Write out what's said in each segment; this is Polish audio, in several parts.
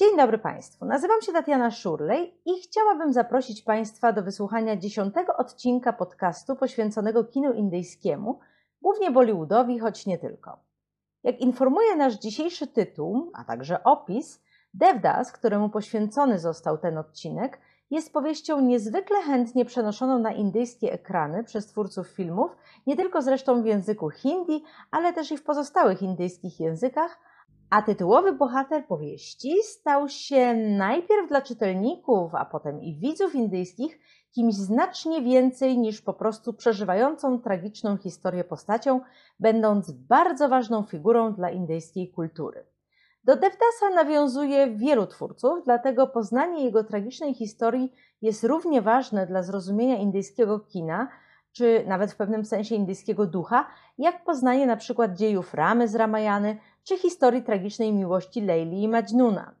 Dzień dobry Państwu. Nazywam się Tatiana Szurlej i chciałabym zaprosić Państwa do wysłuchania dziesiątego odcinka podcastu poświęconego kinu indyjskiemu, głównie Bollywoodowi, choć nie tylko. Jak informuje nasz dzisiejszy tytuł, a także opis, Devdas, któremu poświęcony został ten odcinek, jest powieścią niezwykle chętnie przenoszoną na indyjskie ekrany przez twórców filmów, nie tylko zresztą w języku hindi, ale też i w pozostałych indyjskich językach, a tytułowy bohater powieści stał się najpierw dla czytelników, a potem i widzów indyjskich kimś znacznie więcej niż po prostu przeżywającą tragiczną historię postacią, będąc bardzo ważną figurą dla indyjskiej kultury. Do Devdasa nawiązuje wielu twórców, dlatego poznanie jego tragicznej historii jest równie ważne dla zrozumienia indyjskiego kina, czy nawet w pewnym sensie indyjskiego ducha, jak poznanie na przykład dziejów Ramy z Ramayany, czy historii tragicznej miłości Leili i Majnuna.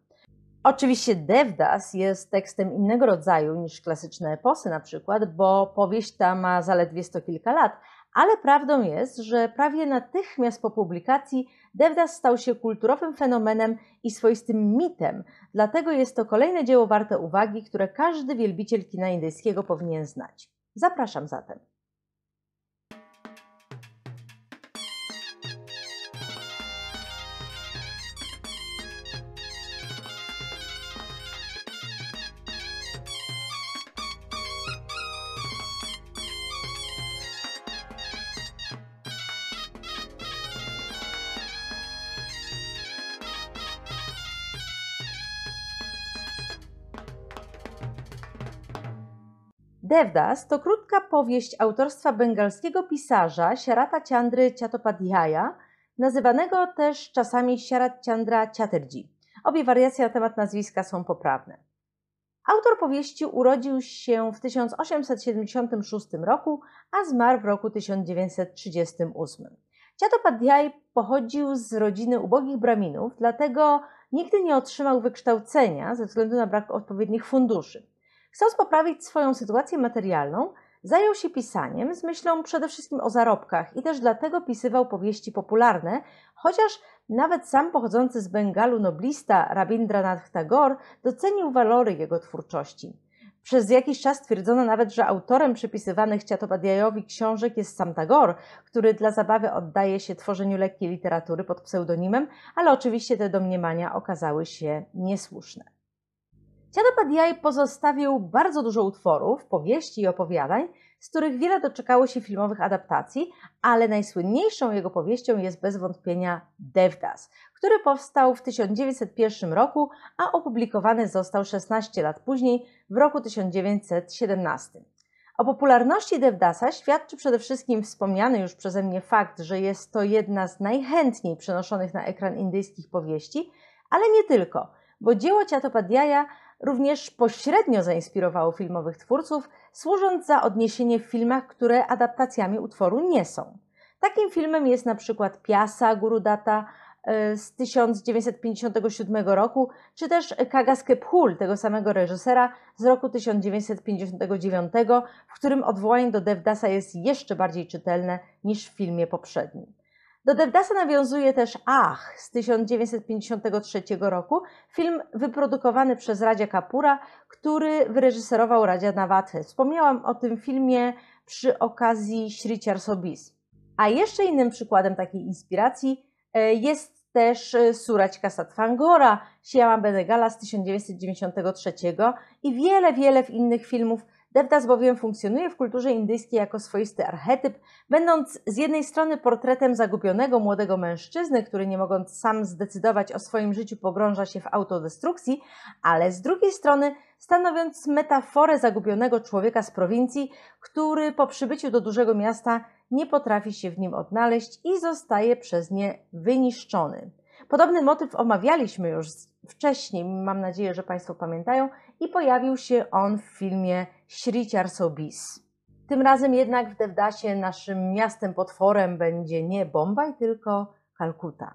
Oczywiście Devdas jest tekstem innego rodzaju niż klasyczne eposy na przykład, bo powieść ta ma zaledwie sto kilka lat, ale prawdą jest, że prawie natychmiast po publikacji Devdas stał się kulturowym fenomenem i swoistym mitem, dlatego jest to kolejne dzieło warte uwagi, które każdy wielbiciel kina indyjskiego powinien znać. Zapraszam zatem. Devdas to krótka powieść autorstwa bengalskiego pisarza Sharata Chandry Chattopadhyaya, nazywanego też czasami Sharat Chandra Chatterjee. Obie wariacje na temat nazwiska są poprawne. Autor powieści urodził się w 1876 roku, a zmarł w roku 1938. Chattopadhyay pochodził z rodziny ubogich braminów, dlatego nigdy nie otrzymał wykształcenia ze względu na brak odpowiednich funduszy. Chcąc poprawić swoją sytuację materialną, zajął się pisaniem z myślą przede wszystkim o zarobkach i też dlatego pisywał powieści popularne, chociaż nawet sam pochodzący z Bengalu noblista Rabindranath Tagore docenił walory jego twórczości. Przez jakiś czas twierdzono nawet, że autorem przypisywanych Chattopadhyayowi książek jest sam Tagore, który dla zabawy oddaje się tworzeniu lekkiej literatury pod pseudonimem, ale oczywiście te domniemania okazały się niesłuszne. Chattopadhyay pozostawił bardzo dużo utworów, powieści i opowiadań, z których wiele doczekało się filmowych adaptacji, ale najsłynniejszą jego powieścią jest bez wątpienia Devdas, który powstał w 1901 roku, a opublikowany został 16 lat później, w roku 1917. O popularności Devdasa świadczy przede wszystkim wspomniany już przeze mnie fakt, że jest to jedna z najchętniej przenoszonych na ekran indyjskich powieści, ale nie tylko, bo dzieło Chattopadhyaya również pośrednio zainspirowało filmowych twórców, służąc za odniesienie w filmach, które adaptacjami utworu nie są. Takim filmem jest na przykład Piasa Gurudata e, z 1957 roku, czy też Kagaske Phul tego samego reżysera z roku 1959, w którym odwołanie do Devdasa jest jeszcze bardziej czytelne niż w filmie poprzednim. Do Devdasa nawiązuje też Ach z 1953 roku, film wyprodukowany przez Radzia Kapura, który wyreżyserował Radzia Nawathe. Wspomniałam o tym filmie przy okazji Śriciar Sobis. A jeszcze innym przykładem takiej inspiracji e, jest też e, Surać Kasatwangora, Siama Benegala z 1993 i wiele, wiele innych filmów Devdas bowiem funkcjonuje w kulturze indyjskiej jako swoisty archetyp, będąc z jednej strony portretem zagubionego młodego mężczyzny, który nie mogąc sam zdecydować o swoim życiu pogrąża się w autodestrukcji, ale z drugiej strony stanowiąc metaforę zagubionego człowieka z prowincji, który po przybyciu do dużego miasta nie potrafi się w nim odnaleźć i zostaje przez nie wyniszczony. Podobny motyw omawialiśmy już wcześniej, mam nadzieję, że Państwo pamiętają, i pojawił się on w filmie Śriciar Sobis. Tym razem jednak w Devdasie naszym miastem potworem będzie nie Bombaj, tylko Kalkuta.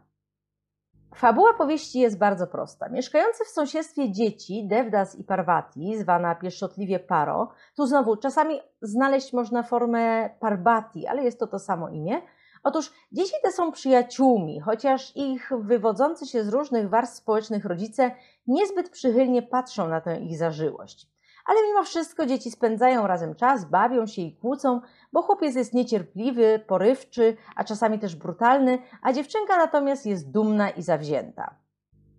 Fabuła powieści jest bardzo prosta. Mieszkające w sąsiedztwie dzieci, Devdas i Parvati, zwana pieszczotliwie Paro, tu znowu czasami znaleźć można formę Parbati, ale jest to to samo imię, Otóż dzieci te są przyjaciółmi, chociaż ich wywodzący się z różnych warstw społecznych rodzice niezbyt przychylnie patrzą na tę ich zażyłość. Ale mimo wszystko dzieci spędzają razem czas, bawią się i kłócą, bo chłopiec jest niecierpliwy, porywczy, a czasami też brutalny, a dziewczynka natomiast jest dumna i zawzięta.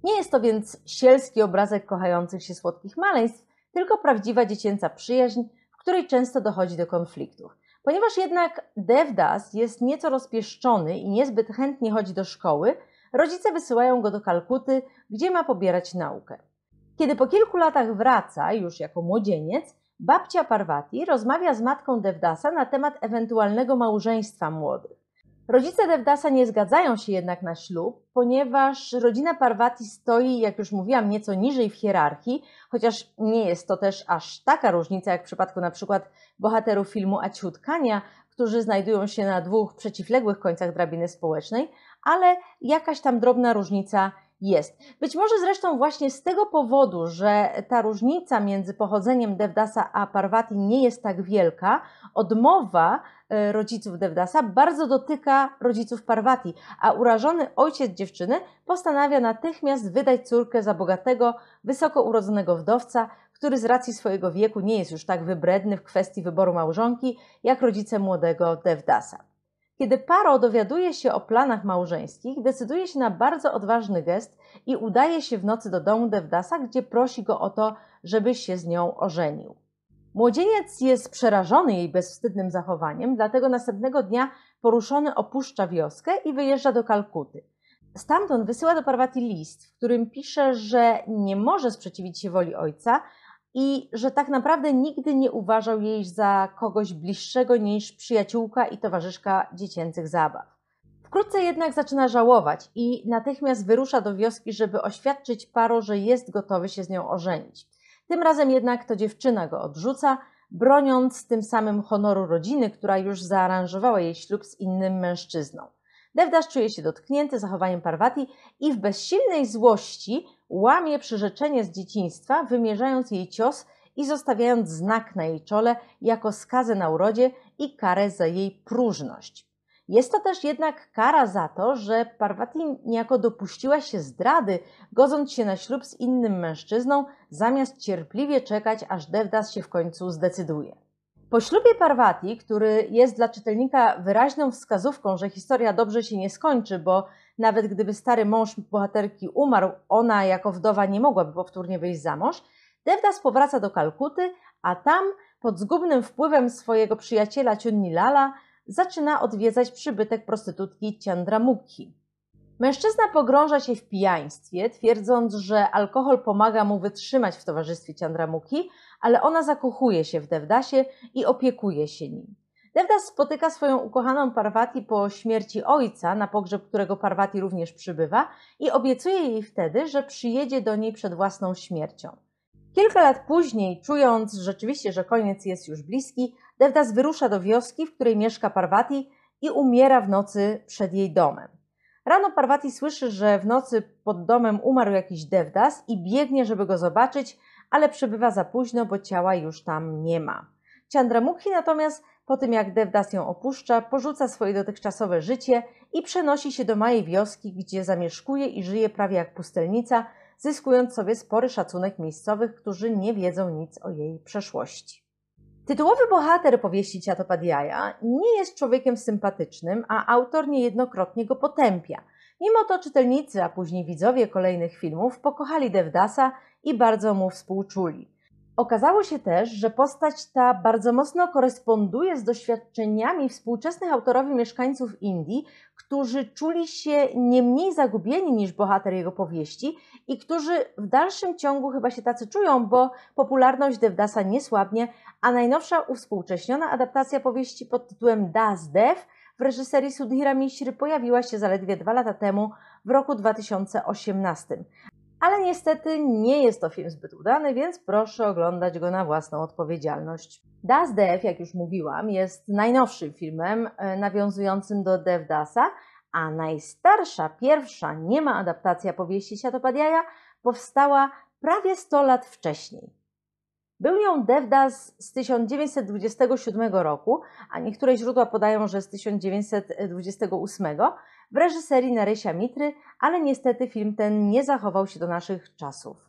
Nie jest to więc sielski obrazek kochających się słodkich maleństw, tylko prawdziwa dziecięca przyjaźń, w której często dochodzi do konfliktów. Ponieważ jednak Devdas jest nieco rozpieszczony i niezbyt chętnie chodzi do szkoły, rodzice wysyłają go do Kalkuty, gdzie ma pobierać naukę. Kiedy po kilku latach wraca, już jako młodzieniec, babcia Parvati rozmawia z matką Devdasa na temat ewentualnego małżeństwa młodych. Rodzice Devdasa nie zgadzają się jednak na ślub, ponieważ rodzina Parvati stoi, jak już mówiłam, nieco niżej w hierarchii, chociaż nie jest to też aż taka różnica jak w przypadku na przykład bohaterów filmu Aciutkania, którzy znajdują się na dwóch przeciwległych końcach drabiny społecznej, ale jakaś tam drobna różnica jest. Być może zresztą właśnie z tego powodu, że ta różnica między pochodzeniem Devdasa a Parvati nie jest tak wielka, odmowa rodziców Devdasa bardzo dotyka rodziców Parvati, a urażony ojciec dziewczyny postanawia natychmiast wydać córkę za bogatego, wysoko urodzonego wdowca, który z racji swojego wieku nie jest już tak wybredny w kwestii wyboru małżonki, jak rodzice młodego Devdasa. Kiedy Paro dowiaduje się o planach małżeńskich, decyduje się na bardzo odważny gest i udaje się w nocy do domu Devdasa, gdzie prosi go o to, żeby się z nią ożenił. Młodzieniec jest przerażony jej bezwstydnym zachowaniem, dlatego następnego dnia poruszony opuszcza wioskę i wyjeżdża do Kalkuty. Stamtąd wysyła do Parvati list, w którym pisze, że nie może sprzeciwić się woli ojca, i że tak naprawdę nigdy nie uważał jej za kogoś bliższego niż przyjaciółka i towarzyszka dziecięcych zabaw. Wkrótce jednak zaczyna żałować i natychmiast wyrusza do wioski, żeby oświadczyć Paro, że jest gotowy się z nią ożenić. Tym razem jednak to dziewczyna go odrzuca, broniąc tym samym honoru rodziny, która już zaaranżowała jej ślub z innym mężczyzną. Devdas czuje się dotknięty zachowaniem Parvati i w bezsilnej złości łamie przyrzeczenie z dzieciństwa, wymierzając jej cios i zostawiając znak na jej czole jako skazę na urodzie i karę za jej próżność. Jest to też jednak kara za to, że Parvati niejako dopuściła się zdrady, godząc się na ślub z innym mężczyzną, zamiast cierpliwie czekać, aż Devdas się w końcu zdecyduje. Po ślubie Parvati, który jest dla czytelnika wyraźną wskazówką, że historia dobrze się nie skończy, bo nawet gdyby stary mąż bohaterki umarł, ona jako wdowa nie mogłaby powtórnie wyjść za mąż, Devdas powraca do Kalkuty, a tam pod zgubnym wpływem swojego przyjaciela Lala zaczyna odwiedzać przybytek prostytutki Chandramukhi. Mężczyzna pogrąża się w pijaństwie, twierdząc, że alkohol pomaga mu wytrzymać w towarzystwie Chandramukhi, ale ona zakochuje się w Devdasie i opiekuje się nim. Devdas spotyka swoją ukochaną Parvati po śmierci ojca, na pogrzeb którego Parvati również przybywa i obiecuje jej wtedy, że przyjedzie do niej przed własną śmiercią. Kilka lat później, czując rzeczywiście, że koniec jest już bliski, Devdas wyrusza do wioski, w której mieszka Parvati i umiera w nocy przed jej domem. Rano Parvati słyszy, że w nocy pod domem umarł jakiś Devdas i biegnie, żeby go zobaczyć, ale przybywa za późno, bo ciała już tam nie ma. Chandramukhi natomiast po tym jak Devdas ją opuszcza, porzuca swoje dotychczasowe życie i przenosi się do małej wioski, gdzie zamieszkuje i żyje prawie jak pustelnica, zyskując sobie spory szacunek miejscowych, którzy nie wiedzą nic o jej przeszłości. Tytułowy bohater powieści Ciatopadjaja nie jest człowiekiem sympatycznym, a autor niejednokrotnie go potępia. Mimo to czytelnicy, a później widzowie kolejnych filmów pokochali Devdasa i bardzo mu współczuli. Okazało się też, że postać ta bardzo mocno koresponduje z doświadczeniami współczesnych autorowi mieszkańców Indii, którzy czuli się nie mniej zagubieni niż bohater jego powieści i którzy w dalszym ciągu chyba się tacy czują, bo popularność Devdasa nie słabnie, a najnowsza uwspółcześniona adaptacja powieści pod tytułem Das Dev w reżyserii Sudhira Mishry pojawiła się zaledwie dwa lata temu w roku 2018. Ale niestety nie jest to film zbyt udany, więc proszę oglądać go na własną odpowiedzialność. Das Dev, jak już mówiłam, jest najnowszym filmem e, nawiązującym do Devdasa, a najstarsza, pierwsza niema adaptacja powieści Siatopadiaja powstała prawie 100 lat wcześniej. Był nią Devdas z 1927 roku, a niektóre źródła podają, że z 1928 w reżyserii Narysia Mitry, ale niestety film ten nie zachował się do naszych czasów.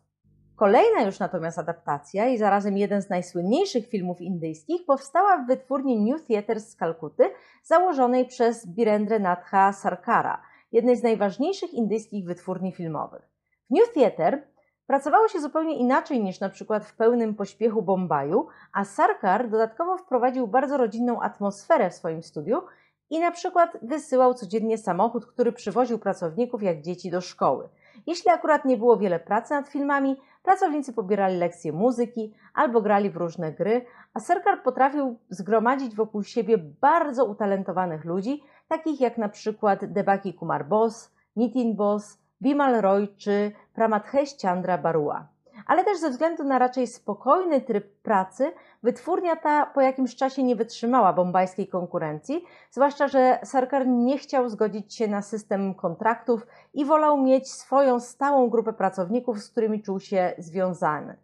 Kolejna już natomiast adaptacja i zarazem jeden z najsłynniejszych filmów indyjskich powstała w wytwórni New Theatres z Kalkuty, założonej przez Birendra Sarkara, jednej z najważniejszych indyjskich wytwórni filmowych. W New Theatre pracowało się zupełnie inaczej niż na przykład w pełnym pośpiechu Bombaju, a Sarkar dodatkowo wprowadził bardzo rodzinną atmosferę w swoim studiu i na przykład wysyłał codziennie samochód, który przywoził pracowników jak dzieci do szkoły. Jeśli akurat nie było wiele pracy nad filmami, pracownicy pobierali lekcje muzyki albo grali w różne gry, a Serkar potrafił zgromadzić wokół siebie bardzo utalentowanych ludzi, takich jak na przykład Debaki Kumar Bose, Nitin Bose, Bimal Roy czy Pramadhesh Chandra Barua ale też ze względu na raczej spokojny tryb pracy, wytwórnia ta po jakimś czasie nie wytrzymała bombajskiej konkurencji, zwłaszcza, że Sarkar nie chciał zgodzić się na system kontraktów i wolał mieć swoją stałą grupę pracowników, z którymi czuł się związany.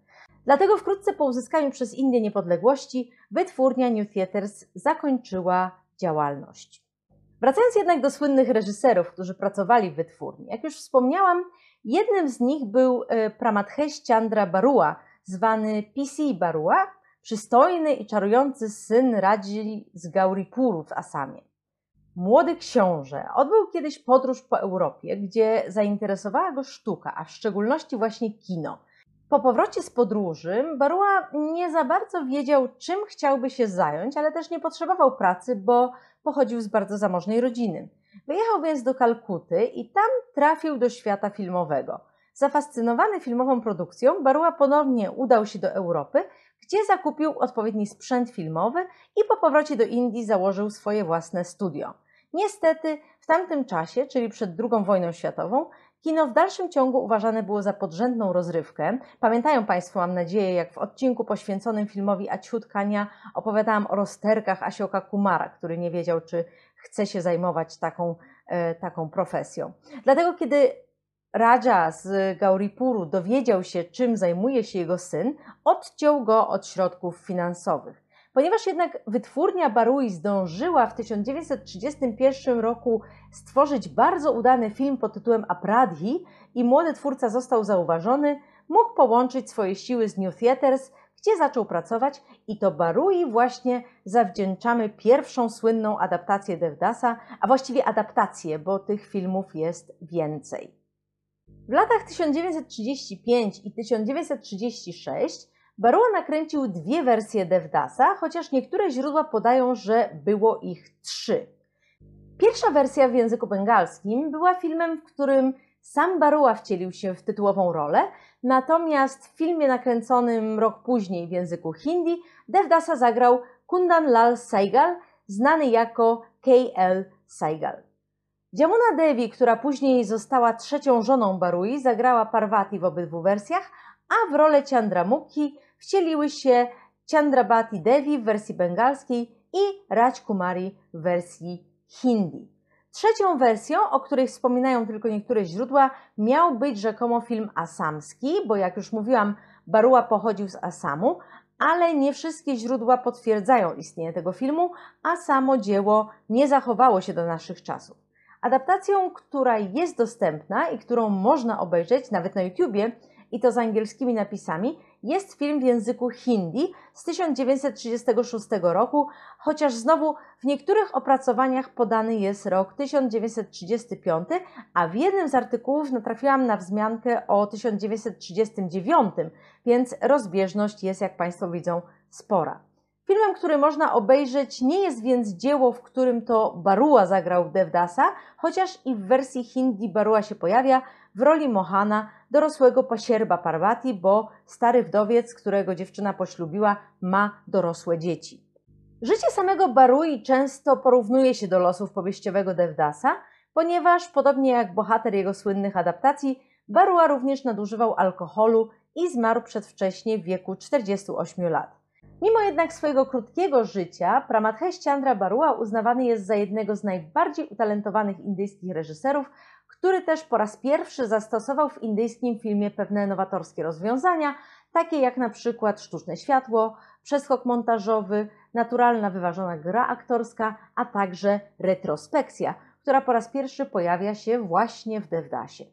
Dlatego wkrótce po uzyskaniu przez Indię niepodległości wytwórnia New Theatres zakończyła działalność. Wracając jednak do słynnych reżyserów, którzy pracowali w wytwórni. Jak już wspomniałam, Jednym z nich był e, Pramadhesh Chandra Barua, zwany PC Barua, przystojny i czarujący syn Radzi z Gauripuru w Asamie. Młody książę odbył kiedyś podróż po Europie, gdzie zainteresowała go sztuka, a w szczególności właśnie kino. Po powrocie z podróży Barua nie za bardzo wiedział, czym chciałby się zająć, ale też nie potrzebował pracy, bo pochodził z bardzo zamożnej rodziny. Wyjechał więc do Kalkuty i tam trafił do świata filmowego. Zafascynowany filmową produkcją, Barua ponownie udał się do Europy, gdzie zakupił odpowiedni sprzęt filmowy i po powrocie do Indii założył swoje własne studio. Niestety, w tamtym czasie, czyli przed II wojną światową, kino w dalszym ciągu uważane było za podrzędną rozrywkę. Pamiętają Państwo, mam nadzieję, jak w odcinku poświęconym filmowi Aciut opowiadałam o rozterkach Asioka Kumara, który nie wiedział, czy chce się zajmować taką, e, taką profesją. Dlatego, kiedy Raja z Gauripuru dowiedział się, czym zajmuje się jego syn, odciął go od środków finansowych. Ponieważ jednak wytwórnia Barui zdążyła w 1931 roku stworzyć bardzo udany film pod tytułem Apradhi i młody twórca został zauważony, mógł połączyć swoje siły z New Theatres gdzie zaczął pracować i to Barui właśnie zawdzięczamy pierwszą słynną adaptację Devdasa, a właściwie adaptację, bo tych filmów jest więcej. W latach 1935 i 1936 Barua nakręcił dwie wersje Devdasa, chociaż niektóre źródła podają, że było ich trzy. Pierwsza wersja w języku bengalskim była filmem, w którym sam Barua wcielił się w tytułową rolę, natomiast w filmie nakręconym rok później w języku hindi Devdasa zagrał Kundan Lal Saigal, znany jako K.L. Saigal. Jamuna Devi, która później została trzecią żoną Barui, zagrała Parvati w obydwu wersjach, a w rolę Chandramukhi wcieliły się Chandrabati Devi w wersji bengalskiej i Raj Kumari w wersji hindi. Trzecią wersją, o której wspominają tylko niektóre źródła, miał być rzekomo film asamski, bo jak już mówiłam, Barua pochodził z Asamu, ale nie wszystkie źródła potwierdzają istnienie tego filmu, a samo dzieło nie zachowało się do naszych czasów. Adaptacją, która jest dostępna i którą można obejrzeć nawet na YouTubie, i to z angielskimi napisami, jest film w języku hindi z 1936 roku, chociaż znowu w niektórych opracowaniach podany jest rok 1935, a w jednym z artykułów natrafiłam na wzmiankę o 1939, więc rozbieżność jest, jak Państwo widzą, spora. Filmem, który można obejrzeć, nie jest więc dzieło, w którym to Barua zagrał Devdasa, chociaż i w wersji hindi Barua się pojawia w roli Mohana, dorosłego pasierba Parvati, bo stary wdowiec, którego dziewczyna poślubiła, ma dorosłe dzieci. Życie samego Barui często porównuje się do losów powieściowego Devdasa, ponieważ, podobnie jak bohater jego słynnych adaptacji, Barua również nadużywał alkoholu i zmarł przedwcześnie w wieku 48 lat. Mimo jednak swojego krótkiego życia, Pramadhesh Chandra Barua uznawany jest za jednego z najbardziej utalentowanych indyjskich reżyserów, który też po raz pierwszy zastosował w indyjskim filmie pewne nowatorskie rozwiązania, takie jak na przykład sztuczne światło, przeskok montażowy, naturalna wyważona gra aktorska, a także retrospekcja, która po raz pierwszy pojawia się właśnie w Devdasie.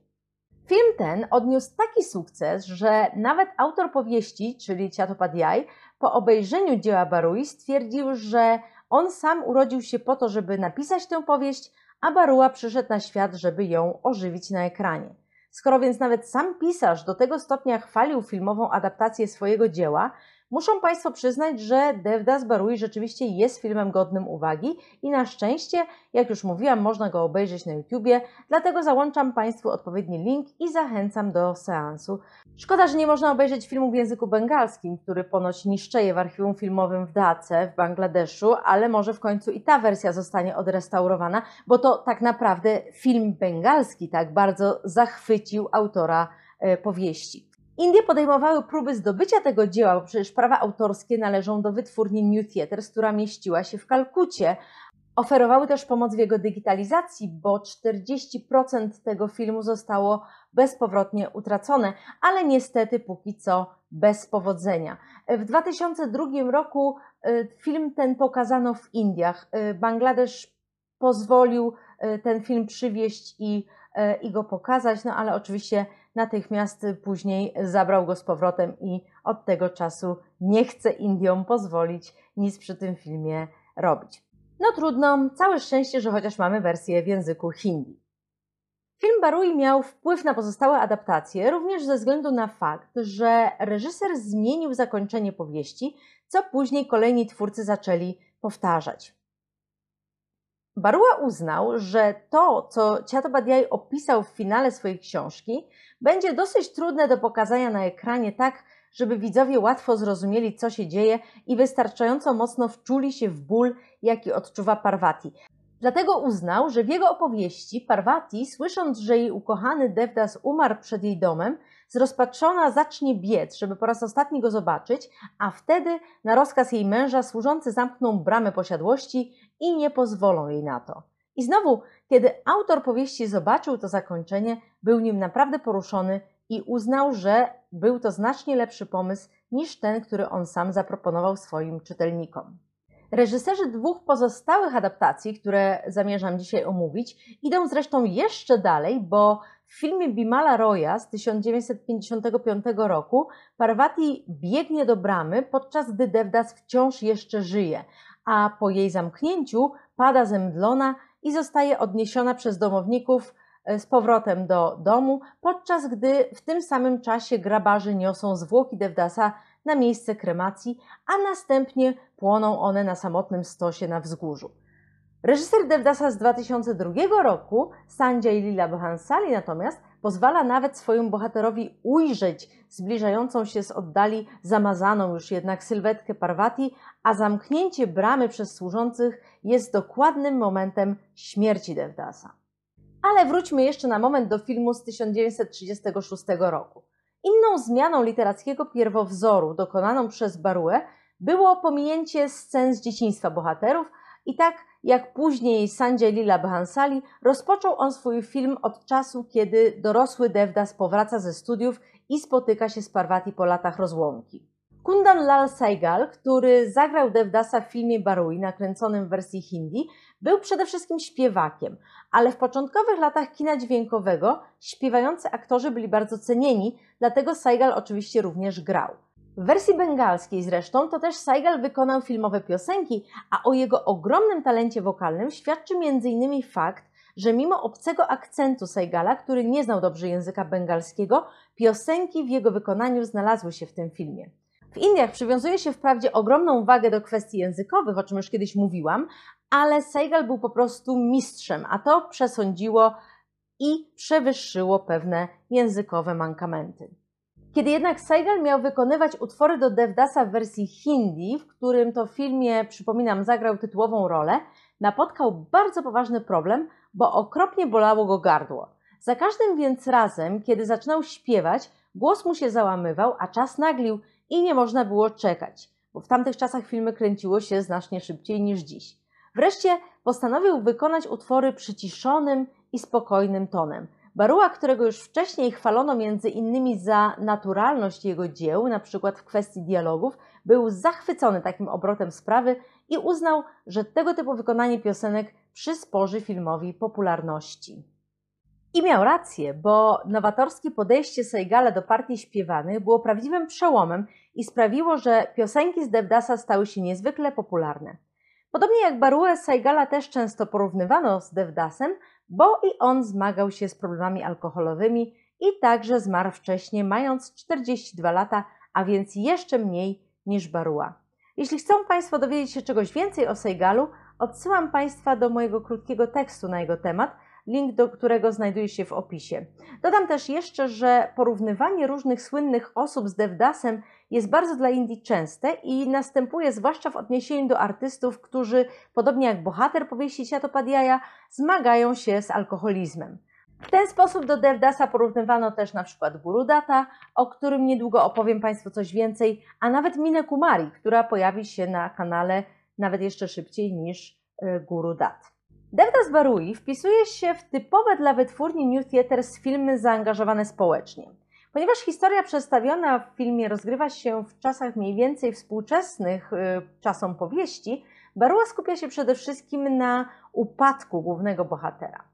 Film ten odniósł taki sukces, że nawet autor powieści, czyli Chatopadhyay, po obejrzeniu dzieła Barui stwierdził, że on sam urodził się po to, żeby napisać tę powieść, a Barua przyszedł na świat, żeby ją ożywić na ekranie. Skoro więc nawet sam pisarz do tego stopnia chwalił filmową adaptację swojego dzieła, Muszą Państwo przyznać, że Devdas Barui rzeczywiście jest filmem godnym uwagi i na szczęście, jak już mówiłam, można go obejrzeć na YouTubie, dlatego załączam Państwu odpowiedni link i zachęcam do seansu. Szkoda, że nie można obejrzeć filmu w języku bengalskim, który ponoć niszczeje w archiwum filmowym w Dace w Bangladeszu, ale może w końcu i ta wersja zostanie odrestaurowana, bo to tak naprawdę film bengalski tak bardzo zachwycił autora e, powieści. Indie podejmowały próby zdobycia tego dzieła, bo przecież prawa autorskie należą do wytwórni New Theatres, która mieściła się w Kalkucie. Oferowały też pomoc w jego digitalizacji, bo 40% tego filmu zostało bezpowrotnie utracone, ale niestety póki co bez powodzenia. W 2002 roku y, film ten pokazano w Indiach. Y, Bangladesz pozwolił y, ten film przywieźć i, i go pokazać, no ale oczywiście natychmiast później zabrał go z powrotem i od tego czasu nie chce Indiom pozwolić nic przy tym filmie robić. No trudno, całe szczęście, że chociaż mamy wersję w języku hindi. Film Barui miał wpływ na pozostałe adaptacje również ze względu na fakt, że reżyser zmienił zakończenie powieści, co później kolejni twórcy zaczęli powtarzać. Barua uznał, że to, co Chatopadhyay opisał w finale swojej książki, będzie dosyć trudne do pokazania na ekranie tak, żeby widzowie łatwo zrozumieli, co się dzieje i wystarczająco mocno wczuli się w ból, jaki odczuwa Parvati. Dlatego uznał, że w jego opowieści Parvati, słysząc, że jej ukochany Devdas umarł przed jej domem, zrozpaczona zacznie biec, żeby po raz ostatni go zobaczyć, a wtedy na rozkaz jej męża służący zamkną bramę posiadłości i nie pozwolą jej na to. I znowu, kiedy autor powieści zobaczył to zakończenie, był nim naprawdę poruszony i uznał, że był to znacznie lepszy pomysł niż ten, który on sam zaproponował swoim czytelnikom. Reżyserzy dwóch pozostałych adaptacji, które zamierzam dzisiaj omówić, idą zresztą jeszcze dalej, bo w filmie Bimala Roya z 1955 roku Parvati biegnie do bramy, podczas gdy Devdas wciąż jeszcze żyje, a po jej zamknięciu pada zemdlona i zostaje odniesiona przez domowników e, z powrotem do domu, podczas gdy w tym samym czasie grabarze niosą zwłoki Devdasa na miejsce kremacji, a następnie płoną one na samotnym stosie na wzgórzu. Reżyser Devdasa z 2002 roku, Sanjay Lila Bhansali natomiast pozwala nawet swojemu bohaterowi ujrzeć zbliżającą się z oddali zamazaną już jednak sylwetkę Parvati, a zamknięcie bramy przez służących jest dokładnym momentem śmierci Devdasa. Ale wróćmy jeszcze na moment do filmu z 1936 roku. Inną zmianą literackiego pierwowzoru dokonaną przez Barue było pominięcie scen z dzieciństwa bohaterów i tak jak później Sanjay Lila Bhansali, rozpoczął on swój film od czasu, kiedy dorosły Devdas powraca ze studiów i spotyka się z Parvati po latach rozłąki. Kundan Lal Saigal, który zagrał Devdasa w filmie Barui nakręconym w wersji hindi, był przede wszystkim śpiewakiem, ale w początkowych latach kina dźwiękowego śpiewający aktorzy byli bardzo cenieni, dlatego Saigal oczywiście również grał. W wersji bengalskiej zresztą to też Saigal wykonał filmowe piosenki, a o jego ogromnym talencie wokalnym świadczy m.in. fakt, że mimo obcego akcentu Saigala, który nie znał dobrze języka bengalskiego, piosenki w jego wykonaniu znalazły się w tym filmie. W Indiach przywiązuje się wprawdzie ogromną wagę do kwestii językowych, o czym już kiedyś mówiłam, ale Saigal był po prostu mistrzem, a to przesądziło i przewyższyło pewne językowe mankamenty. Kiedy jednak Saigal miał wykonywać utwory do Devdasa w wersji hindi, w którym to filmie, przypominam, zagrał tytułową rolę, napotkał bardzo poważny problem, bo okropnie bolało go gardło. Za każdym więc razem, kiedy zaczynał śpiewać, głos mu się załamywał, a czas naglił i nie można było czekać, bo w tamtych czasach filmy kręciło się znacznie szybciej niż dziś. Wreszcie postanowił wykonać utwory przyciszonym i spokojnym tonem – Barua, którego już wcześniej chwalono między innymi za naturalność jego dzieł, na przykład w kwestii dialogów, był zachwycony takim obrotem sprawy i uznał, że tego typu wykonanie piosenek przysporzy filmowi popularności. I miał rację, bo nowatorskie podejście Seigala do partii śpiewanych było prawdziwym przełomem i sprawiło, że piosenki z Devdasa stały się niezwykle popularne. Podobnie jak Baruę Seigala też często porównywano z Devdasem, bo i on zmagał się z problemami alkoholowymi i także zmarł wcześniej, mając 42 lata, a więc jeszcze mniej niż Barua. Jeśli chcą Państwo dowiedzieć się czegoś więcej o Seigalu, odsyłam Państwa do mojego krótkiego tekstu na jego temat, link do którego znajduje się w opisie. Dodam też jeszcze, że porównywanie różnych słynnych osób z Devdasem jest bardzo dla Indii częste i następuje zwłaszcza w odniesieniu do artystów, którzy, podobnie jak bohater powieści Siatopadiaja, zmagają się z alkoholizmem. W ten sposób do Devdasa porównywano też na przykład Guru Data, o którym niedługo opowiem Państwu coś więcej, a nawet Minę Kumari, która pojawi się na kanale nawet jeszcze szybciej niż e, Guru Dat. Devdas Barui wpisuje się w typowe dla wytwórni New Theaters filmy zaangażowane społecznie. Ponieważ historia przedstawiona w filmie rozgrywa się w czasach mniej więcej współczesnych y, czasom powieści, Barua skupia się przede wszystkim na upadku głównego bohatera.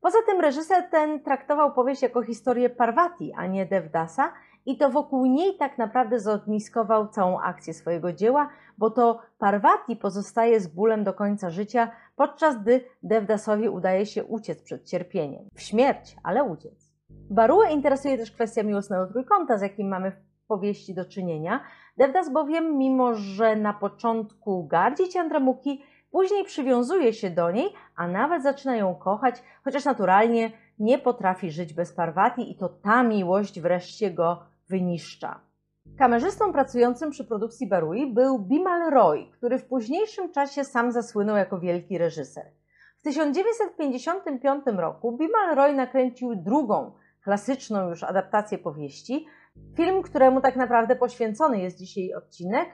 Poza tym reżyser ten traktował powieść jako historię Parvati, a nie Devdasa i to wokół niej tak naprawdę zogniskował całą akcję swojego dzieła, bo to Parvati pozostaje z bólem do końca życia, podczas gdy Devdasowi udaje się uciec przed cierpieniem. W śmierć, ale uciec. Baruę interesuje też kwestia miłosnego trójkąta, z jakim mamy w powieści do czynienia. Devdas bowiem, mimo że na początku gardzi Ciandramuki, później przywiązuje się do niej, a nawet zaczyna ją kochać, chociaż naturalnie nie potrafi żyć bez Parvati i to ta miłość wreszcie go wyniszcza. Kamerzystą pracującym przy produkcji Barui był Bimal Roy, który w późniejszym czasie sam zasłynął jako wielki reżyser. W 1955 roku Bimal Roy nakręcił drugą, klasyczną już adaptację powieści, film, któremu tak naprawdę poświęcony jest dzisiaj odcinek,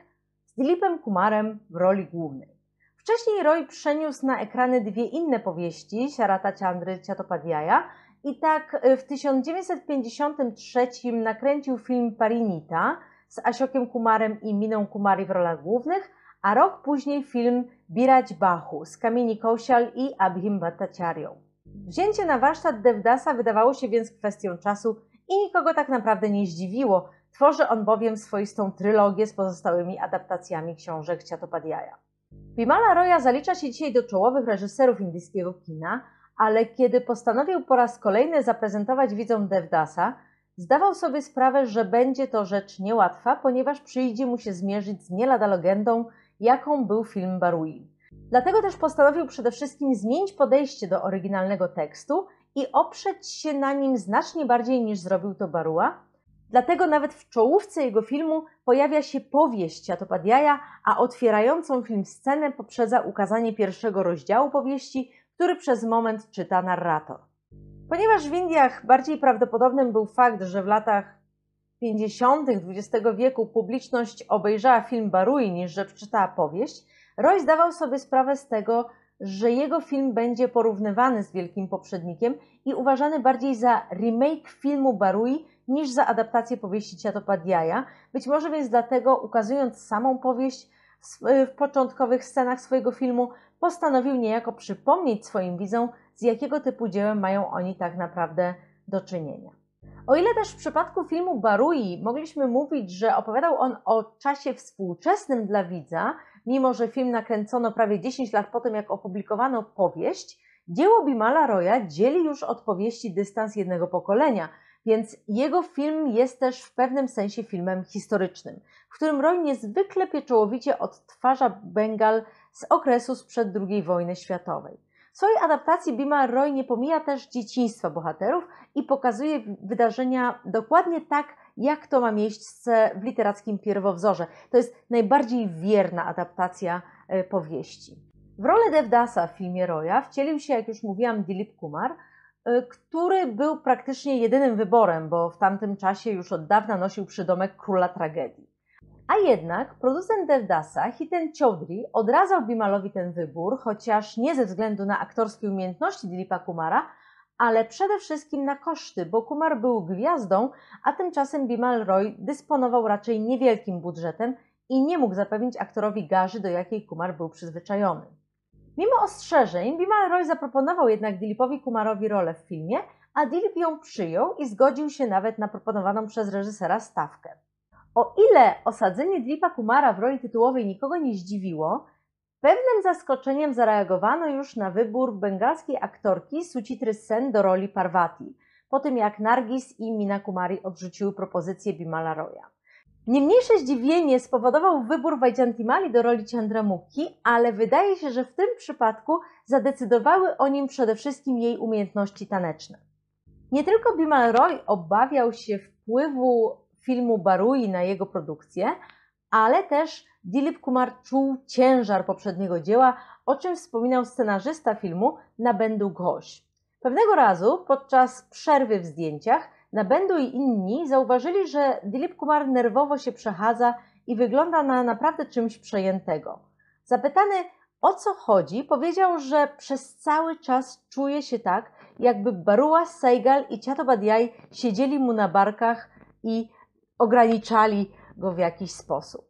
z Dilipem Kumarem w roli głównej. Wcześniej Roy przeniósł na ekrany dwie inne powieści, Siarata Chandry Chattopadhyaya i tak y, w 1953 nakręcił film Parinita z Asiokiem Kumarem i Miną Kumari w rolach głównych, a rok później film Birać Bahu z Kamini Kaushal i Abhim Bhattacharya. Wzięcie na warsztat Devdasa wydawało się więc kwestią czasu i nikogo tak naprawdę nie zdziwiło. Tworzy on bowiem swoistą trylogię z pozostałymi adaptacjami książek Chattopadhyaya. Bimala Roya zalicza się dzisiaj do czołowych reżyserów indyjskiego kina, ale kiedy postanowił po raz kolejny zaprezentować widzom Devdasa, zdawał sobie sprawę, że będzie to rzecz niełatwa, ponieważ przyjdzie mu się zmierzyć z nie legendą, jaką był film Barui. Dlatego też postanowił przede wszystkim zmienić podejście do oryginalnego tekstu i oprzeć się na nim znacznie bardziej niż zrobił to Barua. Dlatego nawet w czołówce jego filmu pojawia się powieść Atopadjaja, a otwierającą film scenę poprzedza ukazanie pierwszego rozdziału powieści, który przez moment czyta narrator. Ponieważ w Indiach bardziej prawdopodobnym był fakt, że w latach 50. XX wieku publiczność obejrzała film Barui niż że przeczytała powieść, Roy zdawał sobie sprawę z tego, że jego film będzie porównywany z wielkim poprzednikiem i uważany bardziej za remake filmu Barui niż za adaptację powieści Ciatopadjaja. Być może więc dlatego, ukazując samą powieść w początkowych scenach swojego filmu, postanowił niejako przypomnieć swoim widzom, z jakiego typu dziełem mają oni tak naprawdę do czynienia. O ile też w przypadku filmu Barui mogliśmy mówić, że opowiadał on o czasie współczesnym dla widza, mimo że film nakręcono prawie 10 lat po tym, jak opublikowano powieść, dzieło Bimala Roya dzieli już od powieści dystans jednego pokolenia, więc jego film jest też w pewnym sensie filmem historycznym, w którym Roy niezwykle pieczołowicie odtwarza Bengal z okresu sprzed II wojny światowej. W swojej adaptacji Bimal Roy nie pomija też dzieciństwa bohaterów i pokazuje wydarzenia dokładnie tak, jak to ma miejsce w literackim pierwowzorze. To jest najbardziej wierna adaptacja e, powieści. W rolę Devdasa w filmie Roya wcielił się, jak już mówiłam, Dilip Kumar, e, który był praktycznie jedynym wyborem, bo w tamtym czasie już od dawna nosił przydomek króla tragedii. A jednak producent Devdasa, Hiten Chaudhry, odradzał Bimalowi ten wybór, chociaż nie ze względu na aktorskie umiejętności Dilipa Kumara, ale przede wszystkim na koszty, bo Kumar był gwiazdą, a tymczasem Bimal Roy dysponował raczej niewielkim budżetem i nie mógł zapewnić aktorowi garzy, do jakiej Kumar był przyzwyczajony. Mimo ostrzeżeń, Bimal Roy zaproponował jednak Dilipowi Kumarowi rolę w filmie, a Dilip ją przyjął i zgodził się nawet na proponowaną przez reżysera stawkę. O ile osadzenie Dilipa Kumara w roli tytułowej nikogo nie zdziwiło, pewnym zaskoczeniem zareagowano już na wybór bengalskiej aktorki Suchitry Sen do roli Parvati, po tym jak Nargis i Mina Kumari odrzuciły propozycję Bimala Roya. Niemniejsze zdziwienie spowodował wybór Vaijantimali do roli Chandramukhi, ale wydaje się, że w tym przypadku zadecydowały o nim przede wszystkim jej umiejętności taneczne. Nie tylko Bimal Roy obawiał się wpływu filmu Barui na jego produkcję, ale też Dilip Kumar czuł ciężar poprzedniego dzieła, o czym wspominał scenarzysta filmu Nabendu Ghosh. Pewnego razu podczas przerwy w zdjęciach Nabendu i inni zauważyli, że Dilip Kumar nerwowo się przechadza i wygląda na naprawdę czymś przejętego. Zapytany o co chodzi, powiedział, że przez cały czas czuje się tak, jakby Barua, Seigal i Chattopadhyay siedzieli mu na barkach i ograniczali go w jakiś sposób.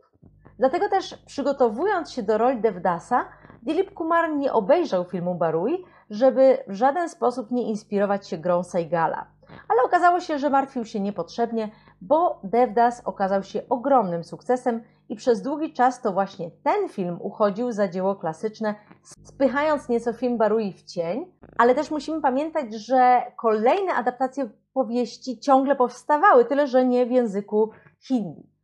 Dlatego też przygotowując się do roli Devdasa, Dilip Kumar nie obejrzał filmu Barui, żeby w żaden sposób nie inspirować się grą Seigala. Ale okazało się, że martwił się niepotrzebnie, bo Devdas okazał się ogromnym sukcesem i przez długi czas to właśnie ten film uchodził za dzieło klasyczne, spychając nieco film Barui w cień, ale też musimy pamiętać, że kolejne adaptacje powieści ciągle powstawały, tyle że nie w języku hindi.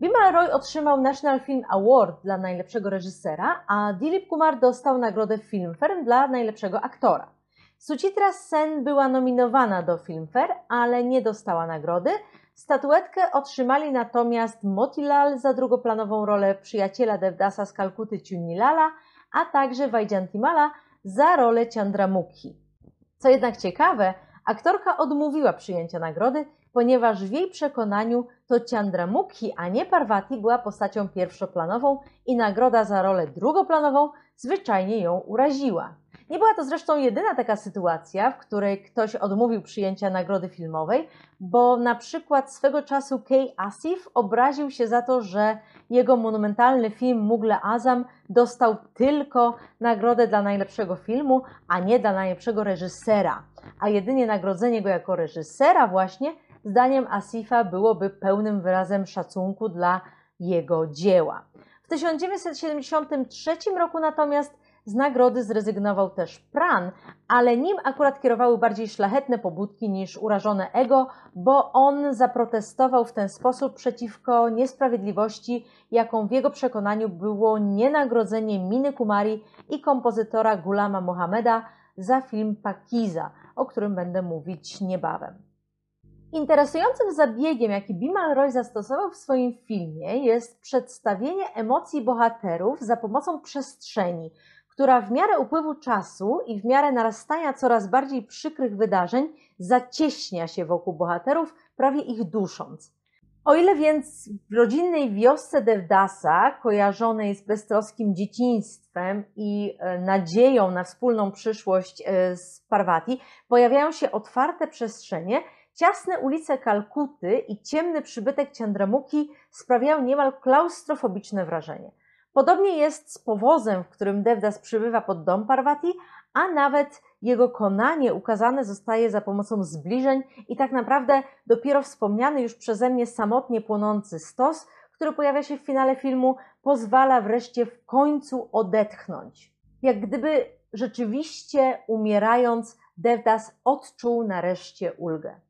Bimal Roy otrzymał National Film Award dla najlepszego reżysera, a Dilip Kumar dostał nagrodę Filmfare dla najlepszego aktora. Suchitra Sen była nominowana do Filmfare, ale nie dostała nagrody. Statuetkę otrzymali natomiast Motilal za drugoplanową rolę przyjaciela Devdasa z Kalkuty Chunilala, a także Vaijantimala za rolę Chandramukhi. Co jednak ciekawe, aktorka odmówiła przyjęcia nagrody, ponieważ w jej przekonaniu to Chandramukhi, a nie Parvati była postacią pierwszoplanową i nagroda za rolę drugoplanową zwyczajnie ją uraziła. Nie była to zresztą jedyna taka sytuacja, w której ktoś odmówił przyjęcia nagrody filmowej, bo na przykład swego czasu Kay Asif obraził się za to, że jego monumentalny film Mugle Azam dostał tylko nagrodę dla najlepszego filmu, a nie dla najlepszego reżysera. A jedynie nagrodzenie go jako reżysera właśnie, zdaniem Asifa, byłoby pełnym wyrazem szacunku dla jego dzieła. W 1973 roku natomiast z nagrody zrezygnował też Pran, ale nim akurat kierowały bardziej szlachetne pobudki niż urażone ego, bo on zaprotestował w ten sposób przeciwko niesprawiedliwości, jaką w jego przekonaniu było nienagrodzenie Miny Kumari i kompozytora Gulama Mohameda za film Pakiza, o którym będę mówić niebawem. Interesującym zabiegiem, jaki Bimal Roy zastosował w swoim filmie, jest przedstawienie emocji bohaterów za pomocą przestrzeni, która w miarę upływu czasu i w miarę narastania coraz bardziej przykrych wydarzeń zacieśnia się wokół bohaterów, prawie ich dusząc. O ile więc w rodzinnej wiosce Devdasa, kojarzonej z beztroskim dzieciństwem i e, nadzieją na wspólną przyszłość e, z Parvati, pojawiają się otwarte przestrzenie, ciasne ulice Kalkuty i ciemny przybytek Chandramukhi sprawiają niemal klaustrofobiczne wrażenie. Podobnie jest z powozem, w którym Devdas przybywa pod dom Parvati, a nawet jego konanie ukazane zostaje za pomocą zbliżeń i tak naprawdę dopiero wspomniany już przeze mnie samotnie płonący stos, który pojawia się w finale filmu, pozwala wreszcie w końcu odetchnąć. Jak gdyby rzeczywiście umierając, Devdas odczuł nareszcie ulgę.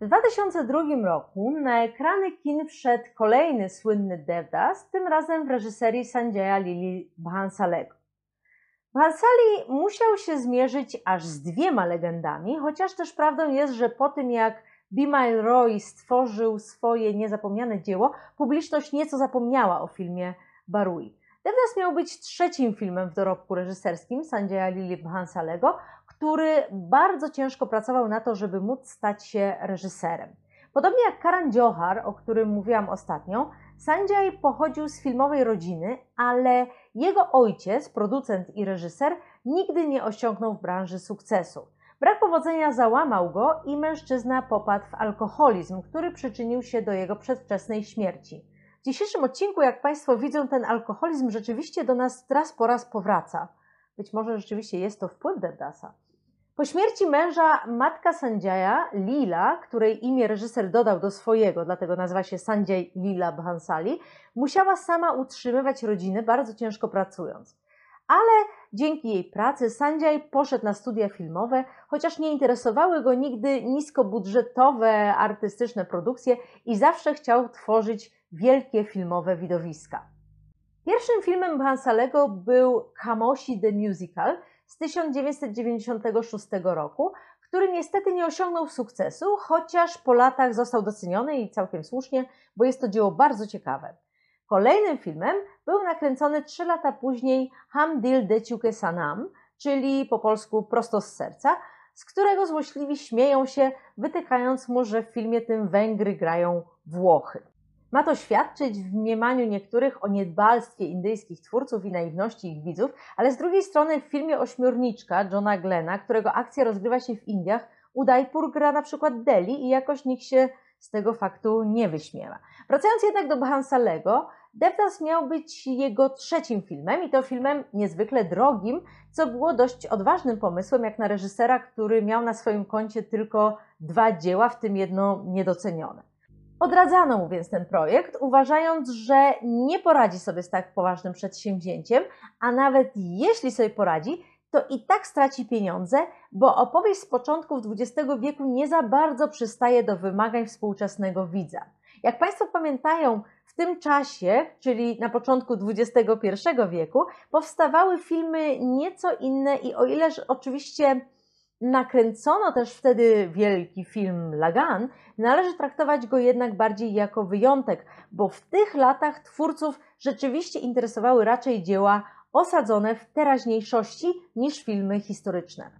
W 2002 roku na ekrany kin wszedł kolejny słynny Devdas, tym razem w reżyserii Sanjaya Lili Bhansalego. Bhansali musiał się zmierzyć aż z dwiema legendami, chociaż też prawdą jest, że po tym jak Bimal Roy stworzył swoje niezapomniane dzieło, publiczność nieco zapomniała o filmie Barui. Devdas miał być trzecim filmem w dorobku reżyserskim Sanjaya Lili Bhansalego, który bardzo ciężko pracował na to, żeby móc stać się reżyserem. Podobnie jak Karan Johar, o którym mówiłam ostatnio, Sanjay pochodził z filmowej rodziny, ale jego ojciec, producent i reżyser, nigdy nie osiągnął w branży sukcesu. Brak powodzenia załamał go i mężczyzna popadł w alkoholizm, który przyczynił się do jego przedwczesnej śmierci. W dzisiejszym odcinku, jak Państwo widzą, ten alkoholizm rzeczywiście do nas raz po raz powraca. Być może rzeczywiście jest to wpływ Devdasa. Po śmierci męża matka Sanjaya, Lila, której imię reżyser dodał do swojego, dlatego nazywa się Sanjay Lila Bhansali, musiała sama utrzymywać rodziny, bardzo ciężko pracując. Ale dzięki jej pracy Sanjay poszedł na studia filmowe, chociaż nie interesowały go nigdy niskobudżetowe, artystyczne produkcje i zawsze chciał tworzyć wielkie filmowe widowiska. Pierwszym filmem Bhansalego był Kamoshi the Musical z 1996 roku, który niestety nie osiągnął sukcesu, chociaż po latach został doceniony i całkiem słusznie, bo jest to dzieło bardzo ciekawe. Kolejnym filmem był nakręcony trzy lata później Ham Dil de Chuke Sanam, czyli po polsku prosto z serca, z którego złośliwi śmieją się, wytykając mu, że w filmie tym Węgry grają Włochy. Ma to świadczyć w mniemaniu niektórych o niedbalstwie indyjskich twórców i naiwności ich widzów, ale z drugiej strony w filmie Ośmiorniczka Johna Glena, którego akcja rozgrywa się w Indiach, Udaipur gra na przykład Delhi i jakoś nikt się z tego faktu nie wyśmiewa. Wracając jednak do Bhansalego, Devdas miał być jego trzecim filmem i to filmem niezwykle drogim, co było dość odważnym pomysłem, jak na reżysera, który miał na swoim koncie tylko dwa dzieła, w tym jedno niedocenione. Odradzano mu więc ten projekt, uważając, że nie poradzi sobie z tak poważnym przedsięwzięciem, a nawet jeśli sobie poradzi, to i tak straci pieniądze, bo opowieść z początków XX wieku nie za bardzo przystaje do wymagań współczesnego widza. Jak Państwo pamiętają, w tym czasie, czyli na początku XXI wieku, powstawały filmy nieco inne i o ileż oczywiście nakręcono też wtedy wielki film Lagan, należy traktować go jednak bardziej jako wyjątek, bo w tych latach twórców rzeczywiście interesowały raczej dzieła osadzone w teraźniejszości niż filmy historyczne.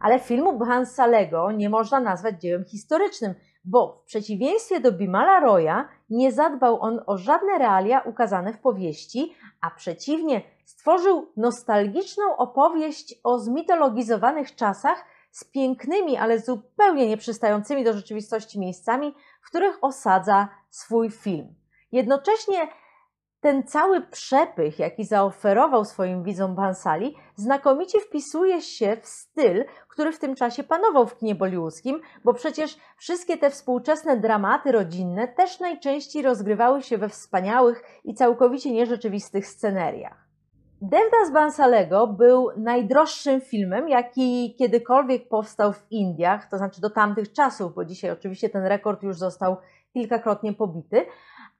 Ale filmu Bhansalego nie można nazwać dziełem historycznym, bo w przeciwieństwie do Bimala Roya nie zadbał on o żadne realia ukazane w powieści, a przeciwnie stworzył nostalgiczną opowieść o zmitologizowanych czasach z pięknymi, ale zupełnie nieprzystającymi do rzeczywistości miejscami, w których osadza swój film. Jednocześnie ten cały przepych, jaki zaoferował swoim widzom Bansali, znakomicie wpisuje się w styl, który w tym czasie panował w kinie bollywoodzkim, bo przecież wszystkie te współczesne dramaty rodzinne też najczęściej rozgrywały się we wspaniałych i całkowicie nierzeczywistych sceneriach. Devdas Bansalego był najdroższym filmem, jaki kiedykolwiek powstał w Indiach, to znaczy do tamtych czasów, bo dzisiaj oczywiście ten rekord już został kilkakrotnie pobity.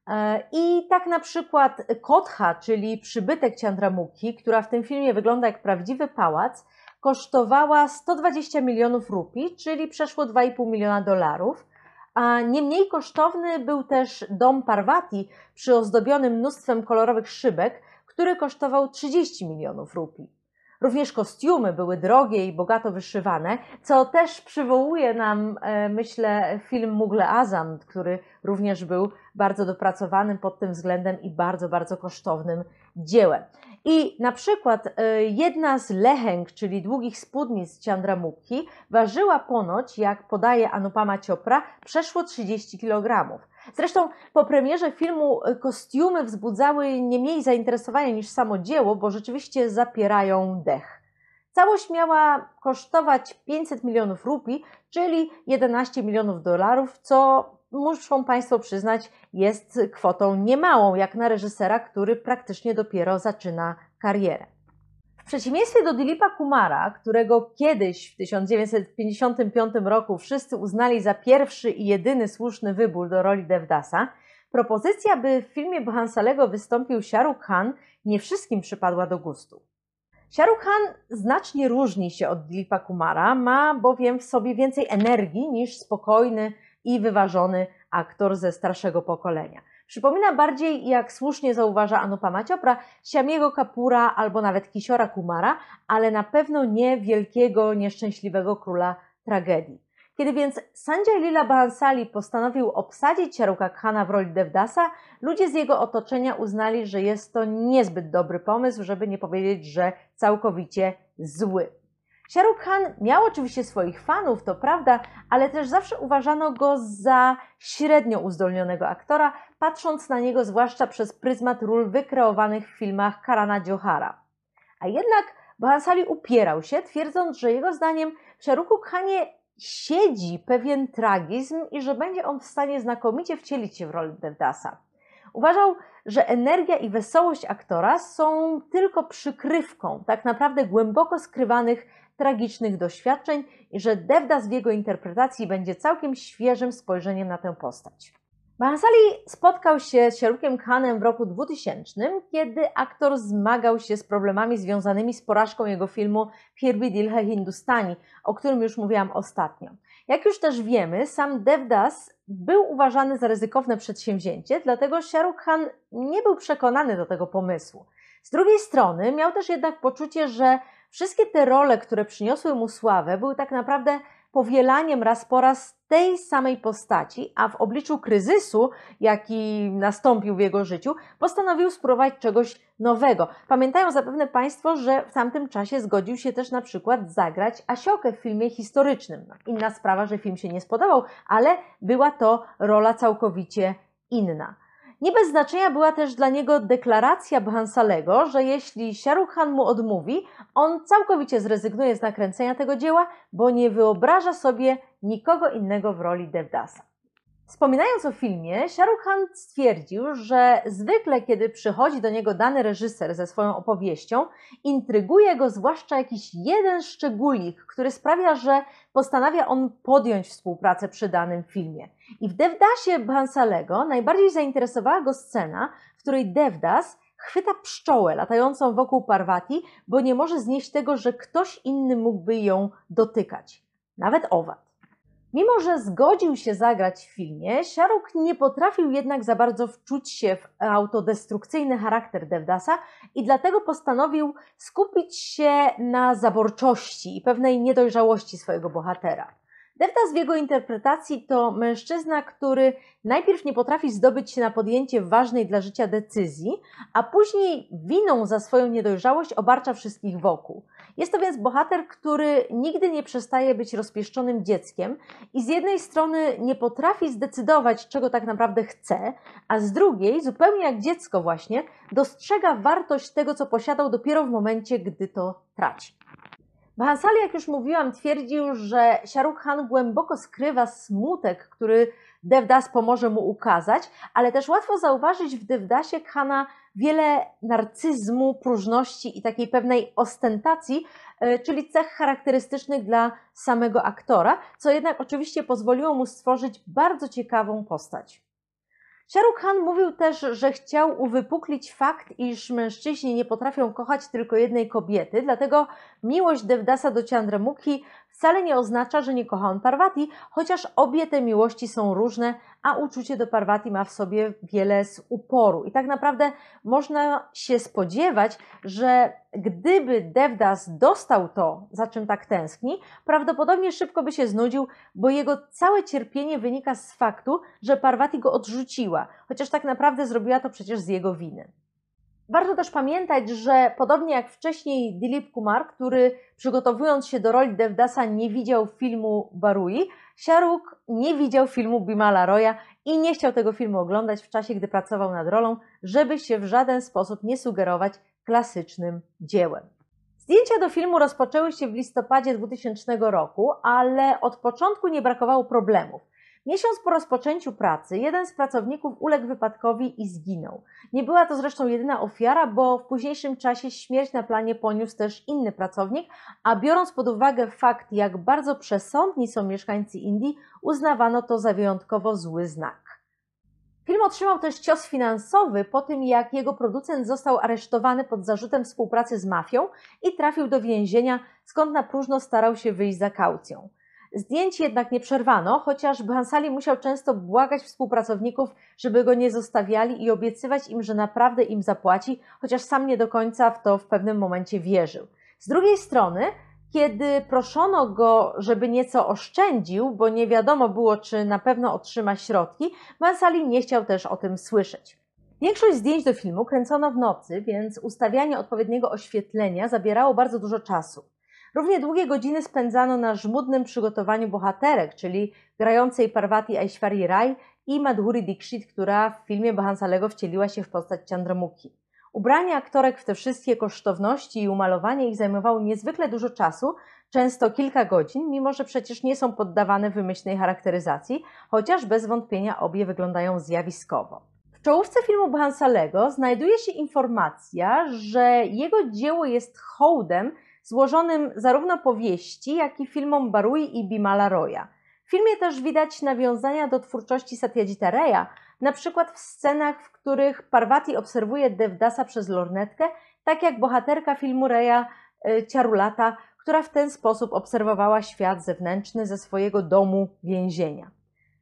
E, I tak na przykład Kotha, czyli przybytek Chandramuki, która w tym filmie wygląda jak prawdziwy pałac, kosztowała 120 milionów rupii, czyli przeszło 2,5 miliona dolarów. A nie mniej kosztowny był też dom Parvati, przyozdobiony mnóstwem kolorowych szybek, który kosztował 30 milionów rupii. Również kostiumy były drogie i bogato wyszywane, co też przywołuje nam, e, myślę, film Mugle Azam, który również był bardzo dopracowanym pod tym względem i bardzo, bardzo kosztownym dziełem. I na przykład e, jedna z leheng, czyli długich spódnic Chandramukhi, ważyła ponoć, jak podaje Anupama Chopra, przeszło 30 kg. Zresztą po premierze filmu e, kostiumy wzbudzały nie mniej zainteresowania niż samo dzieło, bo rzeczywiście zapierają dech. Całość miała kosztować 500 milionów rupii, czyli 11 milionów dolarów, co muszą Państwo przyznać jest kwotą niemałą, jak na reżysera, który praktycznie dopiero zaczyna karierę przeciwieństwie do Dilipa Kumara, którego kiedyś w 1955 roku wszyscy uznali za pierwszy i jedyny słuszny wybór do roli Devdasa, propozycja, by w filmie Bhansalego wystąpił Shahrukh Khan, nie wszystkim przypadła do gustu. Shahrukh Khan znacznie różni się od Dilipa Kumara, ma bowiem w sobie więcej energii niż spokojny i wyważony aktor ze starszego pokolenia. Przypomina bardziej, jak słusznie zauważa Anupama Chopra, Siamiego Kapura albo nawet Kisiora Kumara, ale na pewno nie wielkiego, nieszczęśliwego króla tragedii. Kiedy więc Sanjay Lila Bahansali postanowił obsadzić Sharuka Khana w roli Devdasa, ludzie z jego otoczenia uznali, że jest to niezbyt dobry pomysł, żeby nie powiedzieć, że całkowicie zły. Shahrukh Khan miał oczywiście swoich fanów, to prawda, ale też zawsze uważano go za średnio uzdolnionego aktora, patrząc na niego zwłaszcza przez pryzmat ról wykreowanych w filmach Karana Johara. A jednak Bahansali upierał się, twierdząc, że jego zdaniem w Shahrukhu Khanie siedzi pewien tragizm i że będzie on w stanie znakomicie wcielić się w rolę Devdasa. Uważał, że energia i wesołość aktora są tylko przykrywką tak naprawdę głęboko skrywanych tragicznych doświadczeń i że Devdas w jego interpretacji będzie całkiem świeżym spojrzeniem na tę postać. Bahansali spotkał się z Sharukiem Khanem w roku 2000, kiedy aktor zmagał się z problemami związanymi z porażką jego filmu Phir Dil Hai Hindustani, o którym już mówiłam ostatnio. Jak już też wiemy, sam Devdas był uważany za ryzykowne przedsięwzięcie, dlatego Shahrukh Khan nie był przekonany do tego pomysłu. Z drugiej strony miał też jednak poczucie, że wszystkie te role, które przyniosły mu sławę, były tak naprawdę powielaniem raz po raz tej samej postaci, a w obliczu kryzysu, jaki nastąpił w jego życiu, postanowił spróbować czegoś nowego. Pamiętają zapewne Państwo, że w tamtym czasie zgodził się też na przykład zagrać Asiokę w filmie historycznym. Inna sprawa, że film się nie spodobał, ale była to rola całkowicie inna. Nie bez znaczenia była też dla niego deklaracja Bhansalego, że jeśli Shahrukh Khan mu odmówi, on całkowicie zrezygnuje z nakręcenia tego dzieła, bo nie wyobraża sobie nikogo innego w roli Devdasa. Wspominając o filmie, Shahrukh stwierdził, że zwykle, kiedy przychodzi do niego dany reżyser ze swoją opowieścią, intryguje go zwłaszcza jakiś jeden szczególik, który sprawia, że postanawia on podjąć współpracę przy danym filmie. I w Devdasie Bhansalego najbardziej zainteresowała go scena, w której Devdas chwyta pszczołę latającą wokół Parvati, bo nie może znieść tego, że ktoś inny mógłby ją dotykać. Nawet owad. Mimo, że zgodził się zagrać w filmie, Shahrukh nie potrafił jednak za bardzo wczuć się w autodestrukcyjny charakter Devdasa i dlatego postanowił skupić się na zaborczości i pewnej niedojrzałości swojego bohatera. Devdas w jego interpretacji to mężczyzna, który najpierw nie potrafi zdobyć się na podjęcie ważnej dla życia decyzji, a później winą za swoją niedojrzałość obarcza wszystkich wokół. Jest to więc bohater, który nigdy nie przestaje być rozpieszczonym dzieckiem i z jednej strony nie potrafi zdecydować, czego tak naprawdę chce, a z drugiej, zupełnie jak dziecko właśnie, dostrzega wartość tego, co posiadał dopiero w momencie, gdy to traci. Bahansali, jak już mówiłam, twierdził, że Shahrukh Khan głęboko skrywa smutek, który Devdas pomoże mu ukazać, ale też łatwo zauważyć w Devdasie Khana wiele narcyzmu, próżności i takiej pewnej ostentacji, e, czyli cech charakterystycznych dla samego aktora, co jednak oczywiście pozwoliło mu stworzyć bardzo ciekawą postać. Shahrukh Khan mówił też, że chciał uwypuklić fakt, iż mężczyźni nie potrafią kochać tylko jednej kobiety, dlatego miłość Devdasa do Chandramukhi wcale nie oznacza, że nie kocha on Parvati, chociaż obie te miłości są różne, a uczucie do Parvati ma w sobie wiele z uporu. I tak naprawdę można się spodziewać, że gdyby Devdas dostał to, za czym tak tęskni, prawdopodobnie szybko by się znudził, bo jego całe cierpienie wynika z faktu, że Parvati go odrzuciła, chociaż tak naprawdę zrobiła to przecież z jego winy. Warto też pamiętać, że podobnie jak wcześniej Dilip Kumar, który przygotowując się do roli Devdasa nie widział filmu Barui, Shahrukh nie widział filmu Bimala Roya i nie chciał tego filmu oglądać w czasie, gdy pracował nad rolą, żeby się w żaden sposób nie sugerować klasycznym dziełem. Zdjęcia do filmu rozpoczęły się w listopadzie 2000 roku, ale od początku nie brakowało problemów. Miesiąc po rozpoczęciu pracy jeden z pracowników uległ wypadkowi i zginął. Nie była to zresztą jedyna ofiara, bo w późniejszym czasie śmierć na planie poniósł też inny pracownik, a biorąc pod uwagę fakt, jak bardzo przesądni są mieszkańcy Indii, uznawano to za wyjątkowo zły znak. Film otrzymał też cios finansowy po tym, jak jego producent został aresztowany pod zarzutem współpracy z mafią i trafił do więzienia, skąd na próżno starał się wyjść za kaucją. Zdjęć jednak nie przerwano, chociaż Bansali musiał często błagać współpracowników, żeby go nie zostawiali i obiecywać im, że naprawdę im zapłaci, chociaż sam nie do końca w to w pewnym momencie wierzył. Z drugiej strony, kiedy proszono go, żeby nieco oszczędził, bo nie wiadomo było, czy na pewno otrzyma środki, Bansali nie chciał też o tym słyszeć. Większość zdjęć do filmu kręcono w nocy, więc ustawianie odpowiedniego oświetlenia zabierało bardzo dużo czasu. Równie długie godziny spędzano na żmudnym przygotowaniu bohaterek, czyli grającej Parvati Aishwarya Rai i Madhuri Dixit, która w filmie Bahansalego wcieliła się w postać Chandramukhi. Ubranie aktorek w te wszystkie kosztowności i umalowanie ich zajmowało niezwykle dużo czasu, często kilka godzin, mimo że przecież nie są poddawane wymyślnej charakteryzacji, chociaż bez wątpienia obie wyglądają zjawiskowo. W czołówce filmu Bahansalego znajduje się informacja, że jego dzieło jest hołdem złożonym zarówno powieści, jak i filmom Barui i Bimala Roya. W filmie też widać nawiązania do twórczości Satyajita Raya, na przykład w scenach, w których Parvati obserwuje Devdasa przez lornetkę, tak jak bohaterka filmu Reya y, Ciarulata, która w ten sposób obserwowała świat zewnętrzny ze swojego domu więzienia.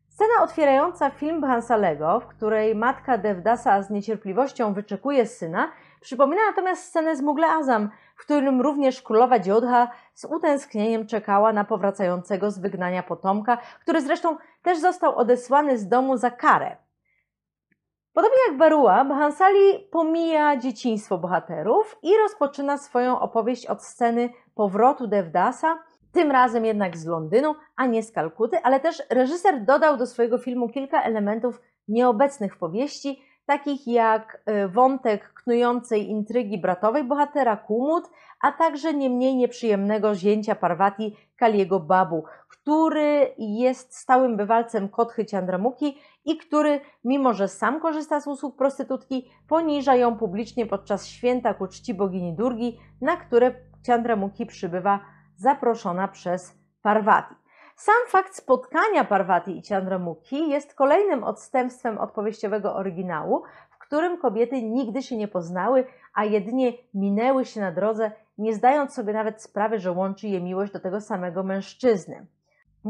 Scena otwierająca film Bhansalego, w której matka Devdasa z niecierpliwością wyczekuje syna, przypomina natomiast scenę z Mugle Azam, w którym również królowa Dziodha z utęsknieniem czekała na powracającego z wygnania potomka, który zresztą też został odesłany z domu za karę. Podobnie jak Barua, Bhansali pomija dzieciństwo bohaterów i rozpoczyna swoją opowieść od sceny powrotu Devdasa, tym razem jednak z Londynu, a nie z Kalkuty, ale też reżyser dodał do swojego filmu kilka elementów nieobecnych w powieści, takich jak y, wątek knującej intrygi bratowej bohatera Kumut, a także nie mniej nieprzyjemnego zięcia Parvati Kaliego Babu, który jest stałym bywalcem Kotchy Ciandramuki i który, mimo że sam korzysta z usług prostytutki, poniża ją publicznie podczas święta ku czci bogini Durgi, na które Ciandramuki przybywa zaproszona przez Parvati. Sam fakt spotkania Parvati i Chandramukhi jest kolejnym odstępstwem odpowiedziowego oryginału, w którym kobiety nigdy się nie poznały, a jedynie minęły się na drodze, nie zdając sobie nawet sprawy, że łączy je miłość do tego samego mężczyzny.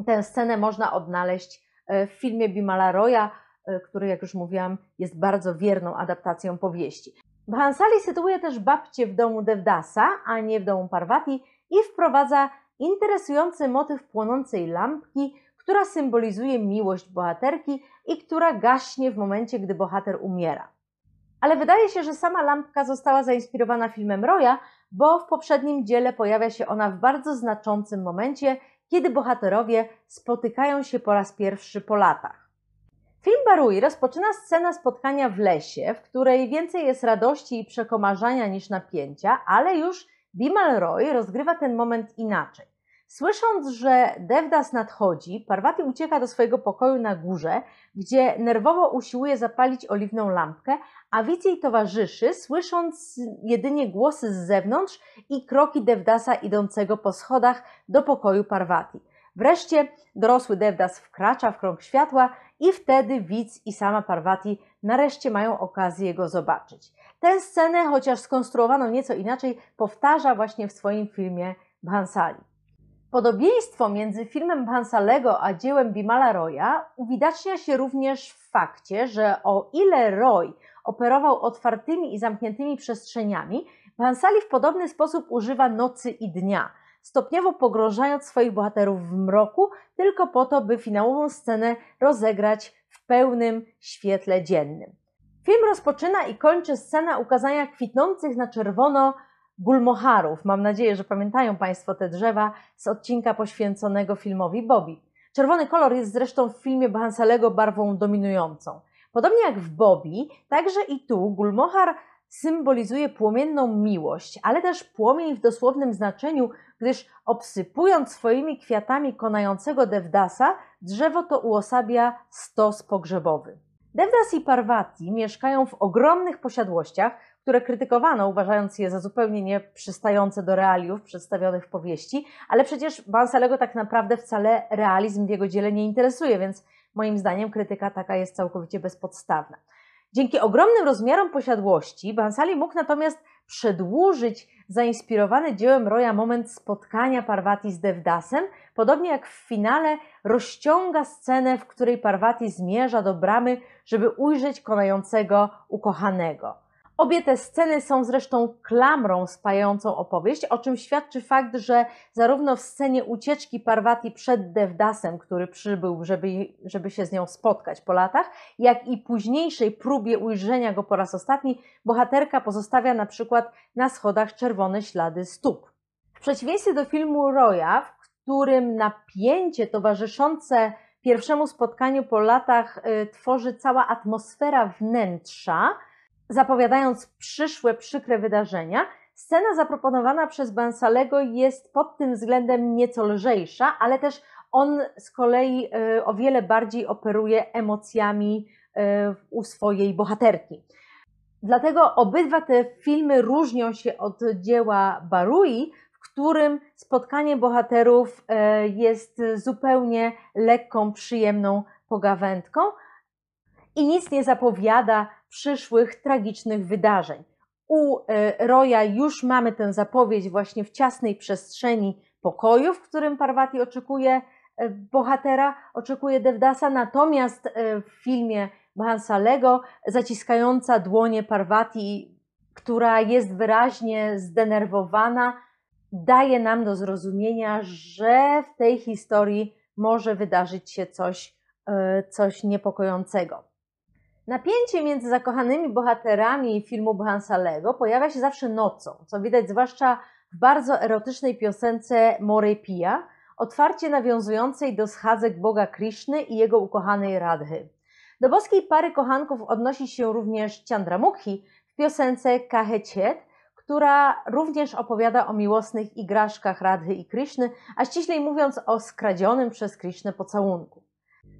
Tę scenę można odnaleźć e, w filmie Bimala Roya, e, który, jak już mówiłam, jest bardzo wierną adaptacją powieści. Bhansali sytuuje też babcię w domu Devdasa, a nie w domu Parvati i wprowadza interesujący motyw płonącej lampki, która symbolizuje miłość bohaterki i która gaśnie w momencie, gdy bohater umiera. Ale wydaje się, że sama lampka została zainspirowana filmem Roya, bo w poprzednim dziele pojawia się ona w bardzo znaczącym momencie, kiedy bohaterowie spotykają się po raz pierwszy po latach. Film Barui rozpoczyna scena spotkania w lesie, w której więcej jest radości i przekomarzania niż napięcia, ale już Bimal Roy rozgrywa ten moment inaczej. Słysząc, że Devdas nadchodzi, Parvati ucieka do swojego pokoju na górze, gdzie nerwowo usiłuje zapalić oliwną lampkę, a widz jej towarzyszy, słysząc jedynie głosy z zewnątrz i kroki Devdasa idącego po schodach do pokoju Parvati. Wreszcie dorosły Devdas wkracza w krąg światła i wtedy widz i sama Parvati nareszcie mają okazję go zobaczyć. Tę scenę, chociaż skonstruowano nieco inaczej, powtarza właśnie w swoim filmie Bhansali. Podobieństwo między filmem Bhansalego a dziełem Bimala Roya uwidacznia się również w fakcie, że o ile Roy operował otwartymi i zamkniętymi przestrzeniami, Bhansali w podobny sposób używa nocy i dnia, stopniowo pogrążając swoich bohaterów w mroku, tylko po to, by finałową scenę rozegrać w pełnym świetle dziennym. Film rozpoczyna i kończy scena ukazania kwitnących na czerwono gulmoharów. Mam nadzieję, że pamiętają Państwo te drzewa z odcinka poświęconego filmowi Bobby. Czerwony kolor jest zresztą w filmie Hansalego barwą dominującą. Podobnie jak w Bobby, także i tu gulmohar symbolizuje płomienną miłość, ale też płomień w dosłownym znaczeniu, gdyż obsypując swoimi kwiatami konającego Devdasa, drzewo to uosabia stos pogrzebowy. Devdas i Parvati mieszkają w ogromnych posiadłościach, które krytykowano, uważając je za zupełnie nieprzystające do realiów przedstawionych w powieści, ale przecież Bansalego tak naprawdę wcale realizm w jego dziele nie interesuje, więc moim zdaniem krytyka taka jest całkowicie bezpodstawna. Dzięki ogromnym rozmiarom posiadłości Bansali mógł natomiast przedłużyć zainspirowany dziełem Roya moment spotkania Parvati z Devdasem, podobnie jak w finale rozciąga scenę, w której Parvati zmierza do bramy, żeby ujrzeć konającego ukochanego. Obie te sceny są zresztą klamrą spajającą opowieść, o czym świadczy fakt, że zarówno w scenie ucieczki Parvati przed Devdasem, który przybył, żeby, żeby się z nią spotkać po latach, jak i późniejszej próbie ujrzenia go po raz ostatni, bohaterka pozostawia na przykład na schodach czerwone ślady stóp. W przeciwieństwie do filmu Roya, w którym napięcie towarzyszące pierwszemu spotkaniu po latach y, tworzy cała atmosfera wnętrza, zapowiadając przyszłe przykre wydarzenia, scena zaproponowana przez Bansalego jest pod tym względem nieco lżejsza, ale też on z kolei y, o wiele bardziej operuje emocjami y, u swojej bohaterki. Dlatego obydwa te filmy różnią się od dzieła Barui, w którym spotkanie bohaterów y, jest zupełnie lekką, przyjemną pogawędką i nic nie zapowiada przyszłych tragicznych wydarzeń. U Roya już mamy tę zapowiedź właśnie w ciasnej przestrzeni pokoju, w którym Parvati oczekuje E, bohatera oczekuje Devdasa, natomiast e, w filmie Bhansalego zaciskająca dłonie Parvati, która jest wyraźnie zdenerwowana, daje nam do zrozumienia, że w tej historii może wydarzyć się coś, e, coś niepokojącego. Napięcie między zakochanymi bohaterami filmu Bhansalego pojawia się zawsze nocą, co widać zwłaszcza w bardzo erotycznej piosence More Pia, otwarcie nawiązującej do schadzek Boga Krishny i jego ukochanej Radhy. Do boskiej pary kochanków odnosi się również Chandramukhi w piosence Kaheciet, która również opowiada o miłosnych igraszkach Radhy i Krishny, a ściślej mówiąc o skradzionym przez Krishnę pocałunku.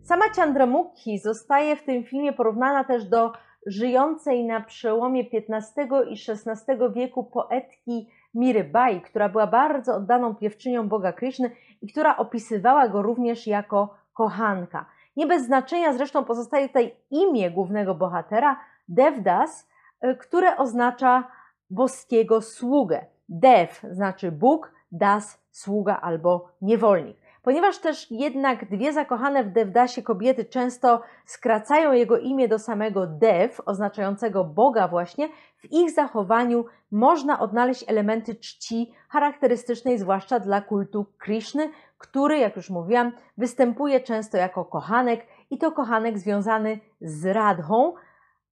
Sama Chandramukhi zostaje w tym filmie porównana też do żyjącej na przełomie XV i XVI wieku poetki Mirabai, która była bardzo oddaną piewczynią Boga Krishny i która opisywała go również jako kochanka. Nie bez znaczenia zresztą pozostaje tutaj imię głównego bohatera, Devdas, y, które oznacza boskiego sługę. Dev znaczy Bóg, das sługa albo niewolnik. Ponieważ też jednak dwie zakochane w Devdasie kobiety często skracają jego imię do samego Dev, oznaczającego Boga właśnie, w ich zachowaniu można odnaleźć elementy czci charakterystycznej zwłaszcza dla kultu Krishny, który, jak już mówiłam, występuje często jako kochanek i to kochanek związany z Radhą,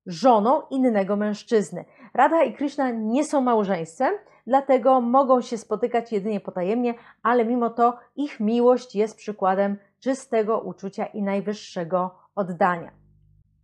żoną innego mężczyzny. Radha i Krishna nie są małżeństwem, dlatego mogą się spotykać jedynie potajemnie, ale mimo to ich miłość jest przykładem czystego uczucia i najwyższego oddania.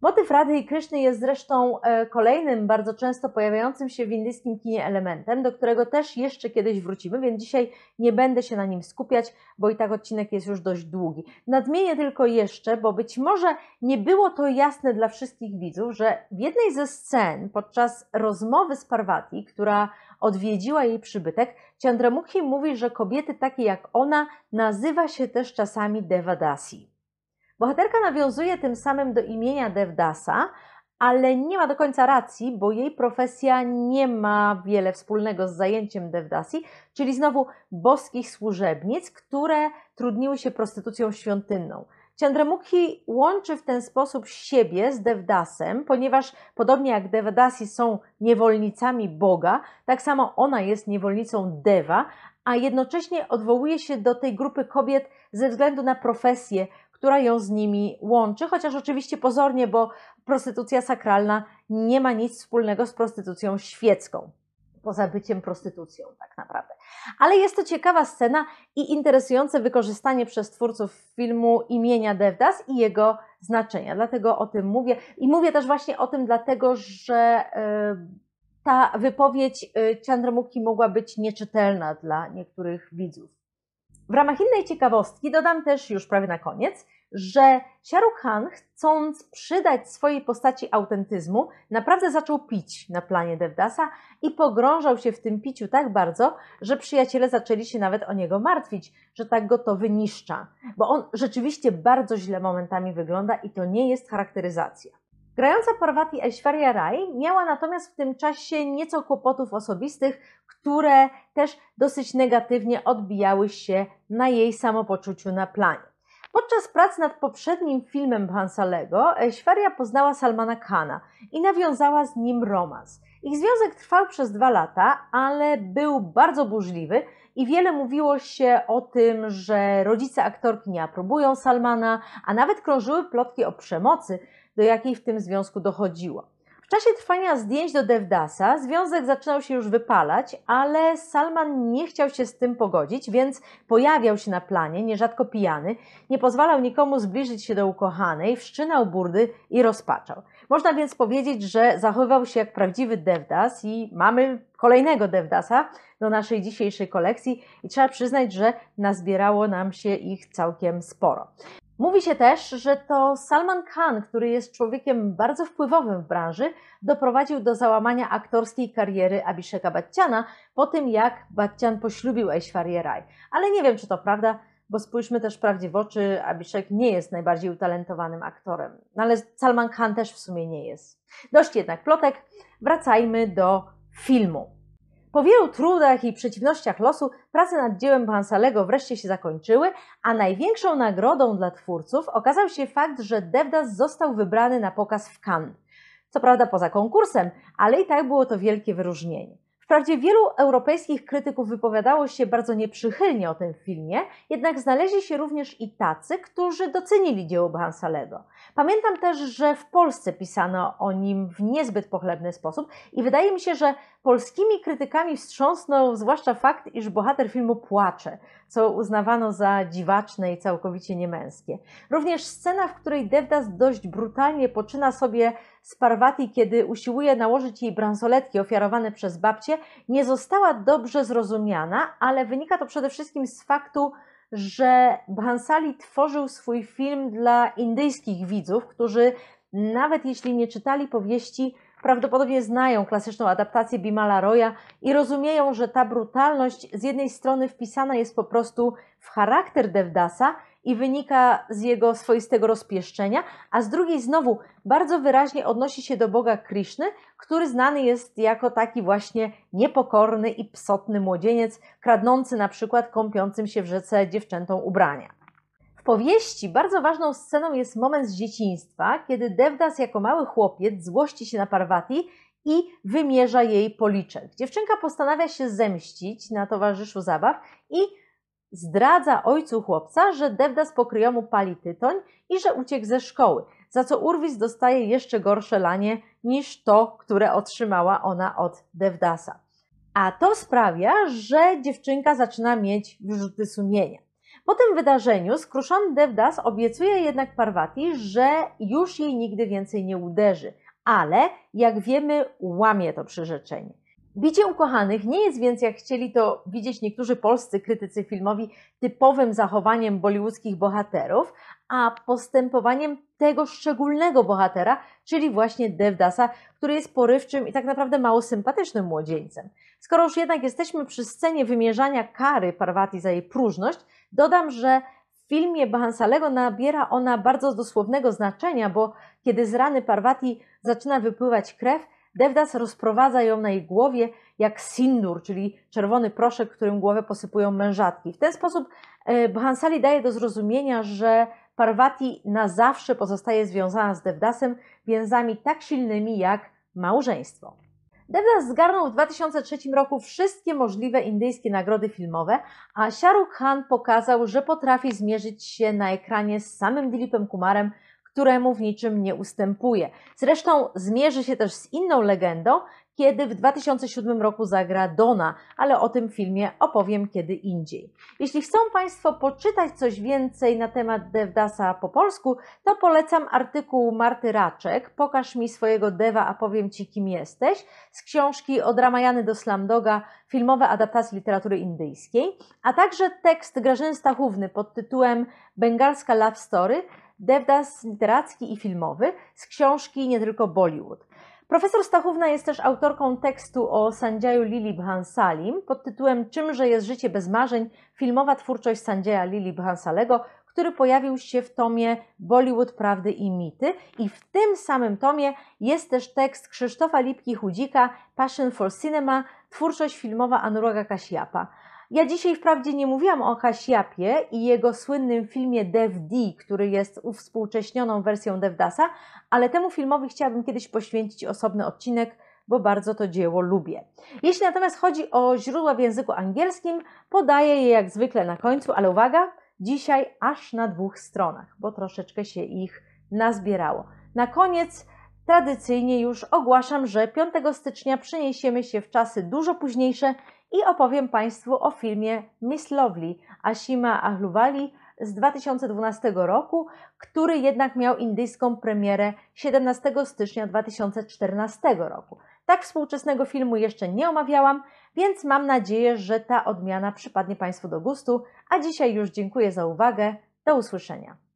Motyw Rady i Kryszny jest zresztą e, kolejnym bardzo często pojawiającym się w indyjskim kinie elementem, do którego też jeszcze kiedyś wrócimy, więc dzisiaj nie będę się na nim skupiać, bo i tak odcinek jest już dość długi. Nadmienię tylko jeszcze, bo być może nie było to jasne dla wszystkich widzów, że w jednej ze scen podczas rozmowy z Parvati, która odwiedziła jej przybytek, Chandramukhi mówi, że kobiety takie jak ona nazywa się też czasami Devadasi. Bohaterka nawiązuje tym samym do imienia Devdasa, ale nie ma do końca racji, bo jej profesja nie ma wiele wspólnego z zajęciem Devdasi, czyli znowu boskich służebnic, które trudniły się prostytucją świątynną. Chandramukhi łączy w ten sposób siebie z Devdasem, ponieważ podobnie jak Devdasi są niewolnicami Boga, tak samo ona jest niewolnicą Deva, a jednocześnie odwołuje się do tej grupy kobiet ze względu na profesję, która ją z nimi łączy, chociaż oczywiście pozornie, bo prostytucja sakralna nie ma nic wspólnego z prostytucją świecką, poza byciem prostytucją tak naprawdę. Ale jest to ciekawa scena i interesujące wykorzystanie przez twórców filmu imienia Devdas i jego znaczenia. Dlatego o tym mówię. I mówię też właśnie o tym, dlatego że yy, ta wypowiedź yy, Chandramukhi mogła być nieczytelna dla niektórych widzów. W ramach innej ciekawostki dodam też już prawie na koniec, że Shahrukh Khan, chcąc przydać swojej postaci autentyzmu, naprawdę zaczął pić na planie Devdasa i pogrążał się w tym piciu tak bardzo, że przyjaciele zaczęli się nawet o niego martwić, że tak go to wyniszcza, bo on rzeczywiście bardzo źle momentami wygląda i to nie jest charakteryzacja. Grająca Parvati Aishwarya Rai miała natomiast w tym czasie nieco kłopotów osobistych, które też dosyć negatywnie odbijały się na jej samopoczuciu na planie. Podczas prac nad poprzednim filmem Hansalego Aishwarya poznała Salmana Khana i nawiązała z nim romans. Ich związek trwał przez dwa lata, ale był bardzo burzliwy i wiele mówiło się o tym, że rodzice aktorki nie aprobują Salmana, a nawet krążyły plotki o przemocy, do jakiej w tym związku dochodziło czasie trwania zdjęć do Devdasa związek zaczynał się już wypalać, ale Salman nie chciał się z tym pogodzić, więc pojawiał się na planie, nierzadko pijany, nie pozwalał nikomu zbliżyć się do ukochanej, wszczynał burdy i rozpaczał. Można więc powiedzieć, że zachowywał się jak prawdziwy Devdas i mamy kolejnego Devdasa do naszej dzisiejszej kolekcji i trzeba przyznać, że nazbierało nam się ich całkiem sporo. Mówi się też, że to Salman Khan, który jest człowiekiem bardzo wpływowym w branży, doprowadził do załamania aktorskiej kariery Abhisheka Bachchana po tym, jak Bachchan poślubił Aishwarya Rai. Ale nie wiem, czy to prawda, bo spójrzmy też prawdzie w oczy, Abhishek nie jest najbardziej utalentowanym aktorem. No ale Salman Khan też w sumie nie jest. Dość jednak plotek, wracajmy do filmu. Po wielu trudach i przeciwnościach losu prace nad dziełem Bansalego wreszcie się zakończyły, a największą nagrodą dla twórców okazał się fakt, że Devdas został wybrany na pokaz w Cannes. Co prawda poza konkursem, ale i tak było to wielkie wyróżnienie. Wprawdzie wielu europejskich krytyków wypowiadało się bardzo nieprzychylnie o tym filmie, jednak znaleźli się również i tacy, którzy docenili dzieło Bansalego. Pamiętam też, że w Polsce pisano o nim w niezbyt pochlebny sposób i wydaje mi się, że polskimi krytykami wstrząsnął zwłaszcza fakt, iż bohater filmu płacze, co uznawano za dziwaczne i całkowicie niemęskie. Również scena, w której Devdas dość brutalnie poczyna sobie z Parvati, kiedy usiłuje nałożyć jej bransoletki ofiarowane przez babcię, nie została dobrze zrozumiana, ale wynika to przede wszystkim z faktu, że Bhansali tworzył swój film dla indyjskich widzów, którzy nawet jeśli nie czytali powieści, prawdopodobnie znają klasyczną adaptację Bimala Roya i rozumieją, że ta brutalność z jednej strony wpisana jest po prostu w charakter Devdasa i wynika z jego swoistego rozpieszczenia, a z drugiej znowu bardzo wyraźnie odnosi się do Boga Krishny, który znany jest jako taki właśnie niepokorny i psotny młodzieniec, kradnący na przykład kąpiącym się w rzece dziewczętom ubrania. W powieści bardzo ważną sceną jest moment z dzieciństwa, kiedy Devdas jako mały chłopiec złości się na Parvati i wymierza jej policzek. Dziewczynka postanawia się zemścić na towarzyszu zabaw i zdradza ojcu chłopca, że Devdas pokryjomu pali tytoń i że uciekł ze szkoły, za co Urwis dostaje jeszcze gorsze lanie niż to, które otrzymała ona od Devdasa. A to sprawia, że dziewczynka zaczyna mieć wyrzuty sumienia. Po tym wydarzeniu skruszony Devdas obiecuje jednak Parvati, że już jej nigdy więcej nie uderzy, ale jak wiemy łamie to przyrzeczenie. Bicie ukochanych nie jest więc, jak chcieli to widzieć niektórzy polscy krytycy filmowi, typowym zachowaniem bollywoodzkich bohaterów, a postępowaniem tego szczególnego bohatera, czyli właśnie Devdasa, który jest porywczym i tak naprawdę mało sympatycznym młodzieńcem. Skoro już jednak jesteśmy przy scenie wymierzania kary Parvati za jej próżność, dodam, że w filmie Bahansalego nabiera ona bardzo dosłownego znaczenia, bo kiedy z rany Parvati zaczyna wypływać krew, Devdas rozprowadza ją na jej głowie jak sindur, czyli czerwony proszek, którym głowę posypują mężatki. W ten sposób e, Bhansali daje do zrozumienia, że Parvati na zawsze pozostaje związana z Devdasem więzami tak silnymi jak małżeństwo. Devdas zgarnął w 2003 roku wszystkie możliwe indyjskie nagrody filmowe, a Shahrukh Khan pokazał, że potrafi zmierzyć się na ekranie z samym Dilipem Kumarem, któremu w niczym nie ustępuje. Zresztą zmierzy się też z inną legendą, kiedy w 2007 roku zagra Dona, ale o tym filmie opowiem kiedy indziej. Jeśli chcą Państwo poczytać coś więcej na temat Devdasa po polsku, to polecam artykuł Marty Raczek Pokaż mi swojego Deva, a powiem Ci kim jesteś z książki Od Ramajany do Slamdoga filmowe adaptacje literatury indyjskiej, a także tekst Grażyny Stachówny pod tytułem Bengalska Love Story Devdas literacki i filmowy z książki Nie tylko Bollywood. Profesor Stachówna jest też autorką tekstu o Sandziaju Lili Bhansalim pod tytułem Czymże jest życie bez marzeń? Filmowa twórczość Sandziaja Lili Bhansalego, który pojawił się w tomie Bollywood Prawdy i Mity i w tym samym tomie jest też tekst Krzysztofa Lipki-Chudzika Passion for Cinema, twórczość filmowa Anuraga Kashiapa. Ja dzisiaj wprawdzie nie mówiłam o Kasiapie i jego słynnym filmie Dev D, który jest uwspółcześnioną wersją Devdasa, ale temu filmowi chciałabym kiedyś poświęcić osobny odcinek, bo bardzo to dzieło lubię. Jeśli natomiast chodzi o źródła w języku angielskim, podaję je jak zwykle na końcu, ale uwaga, dzisiaj aż na dwóch stronach, bo troszeczkę się ich nazbierało. Na koniec tradycyjnie już ogłaszam, że 5 stycznia przeniesiemy się w czasy dużo późniejsze i opowiem Państwu o filmie Miss Lovely Ashima Ahluwali z 2012 roku, który jednak miał indyjską premierę 17 stycznia 2014 roku. Tak współczesnego filmu jeszcze nie omawiałam, więc mam nadzieję, że ta odmiana przypadnie Państwu do gustu, a dzisiaj już dziękuję za uwagę. Do usłyszenia.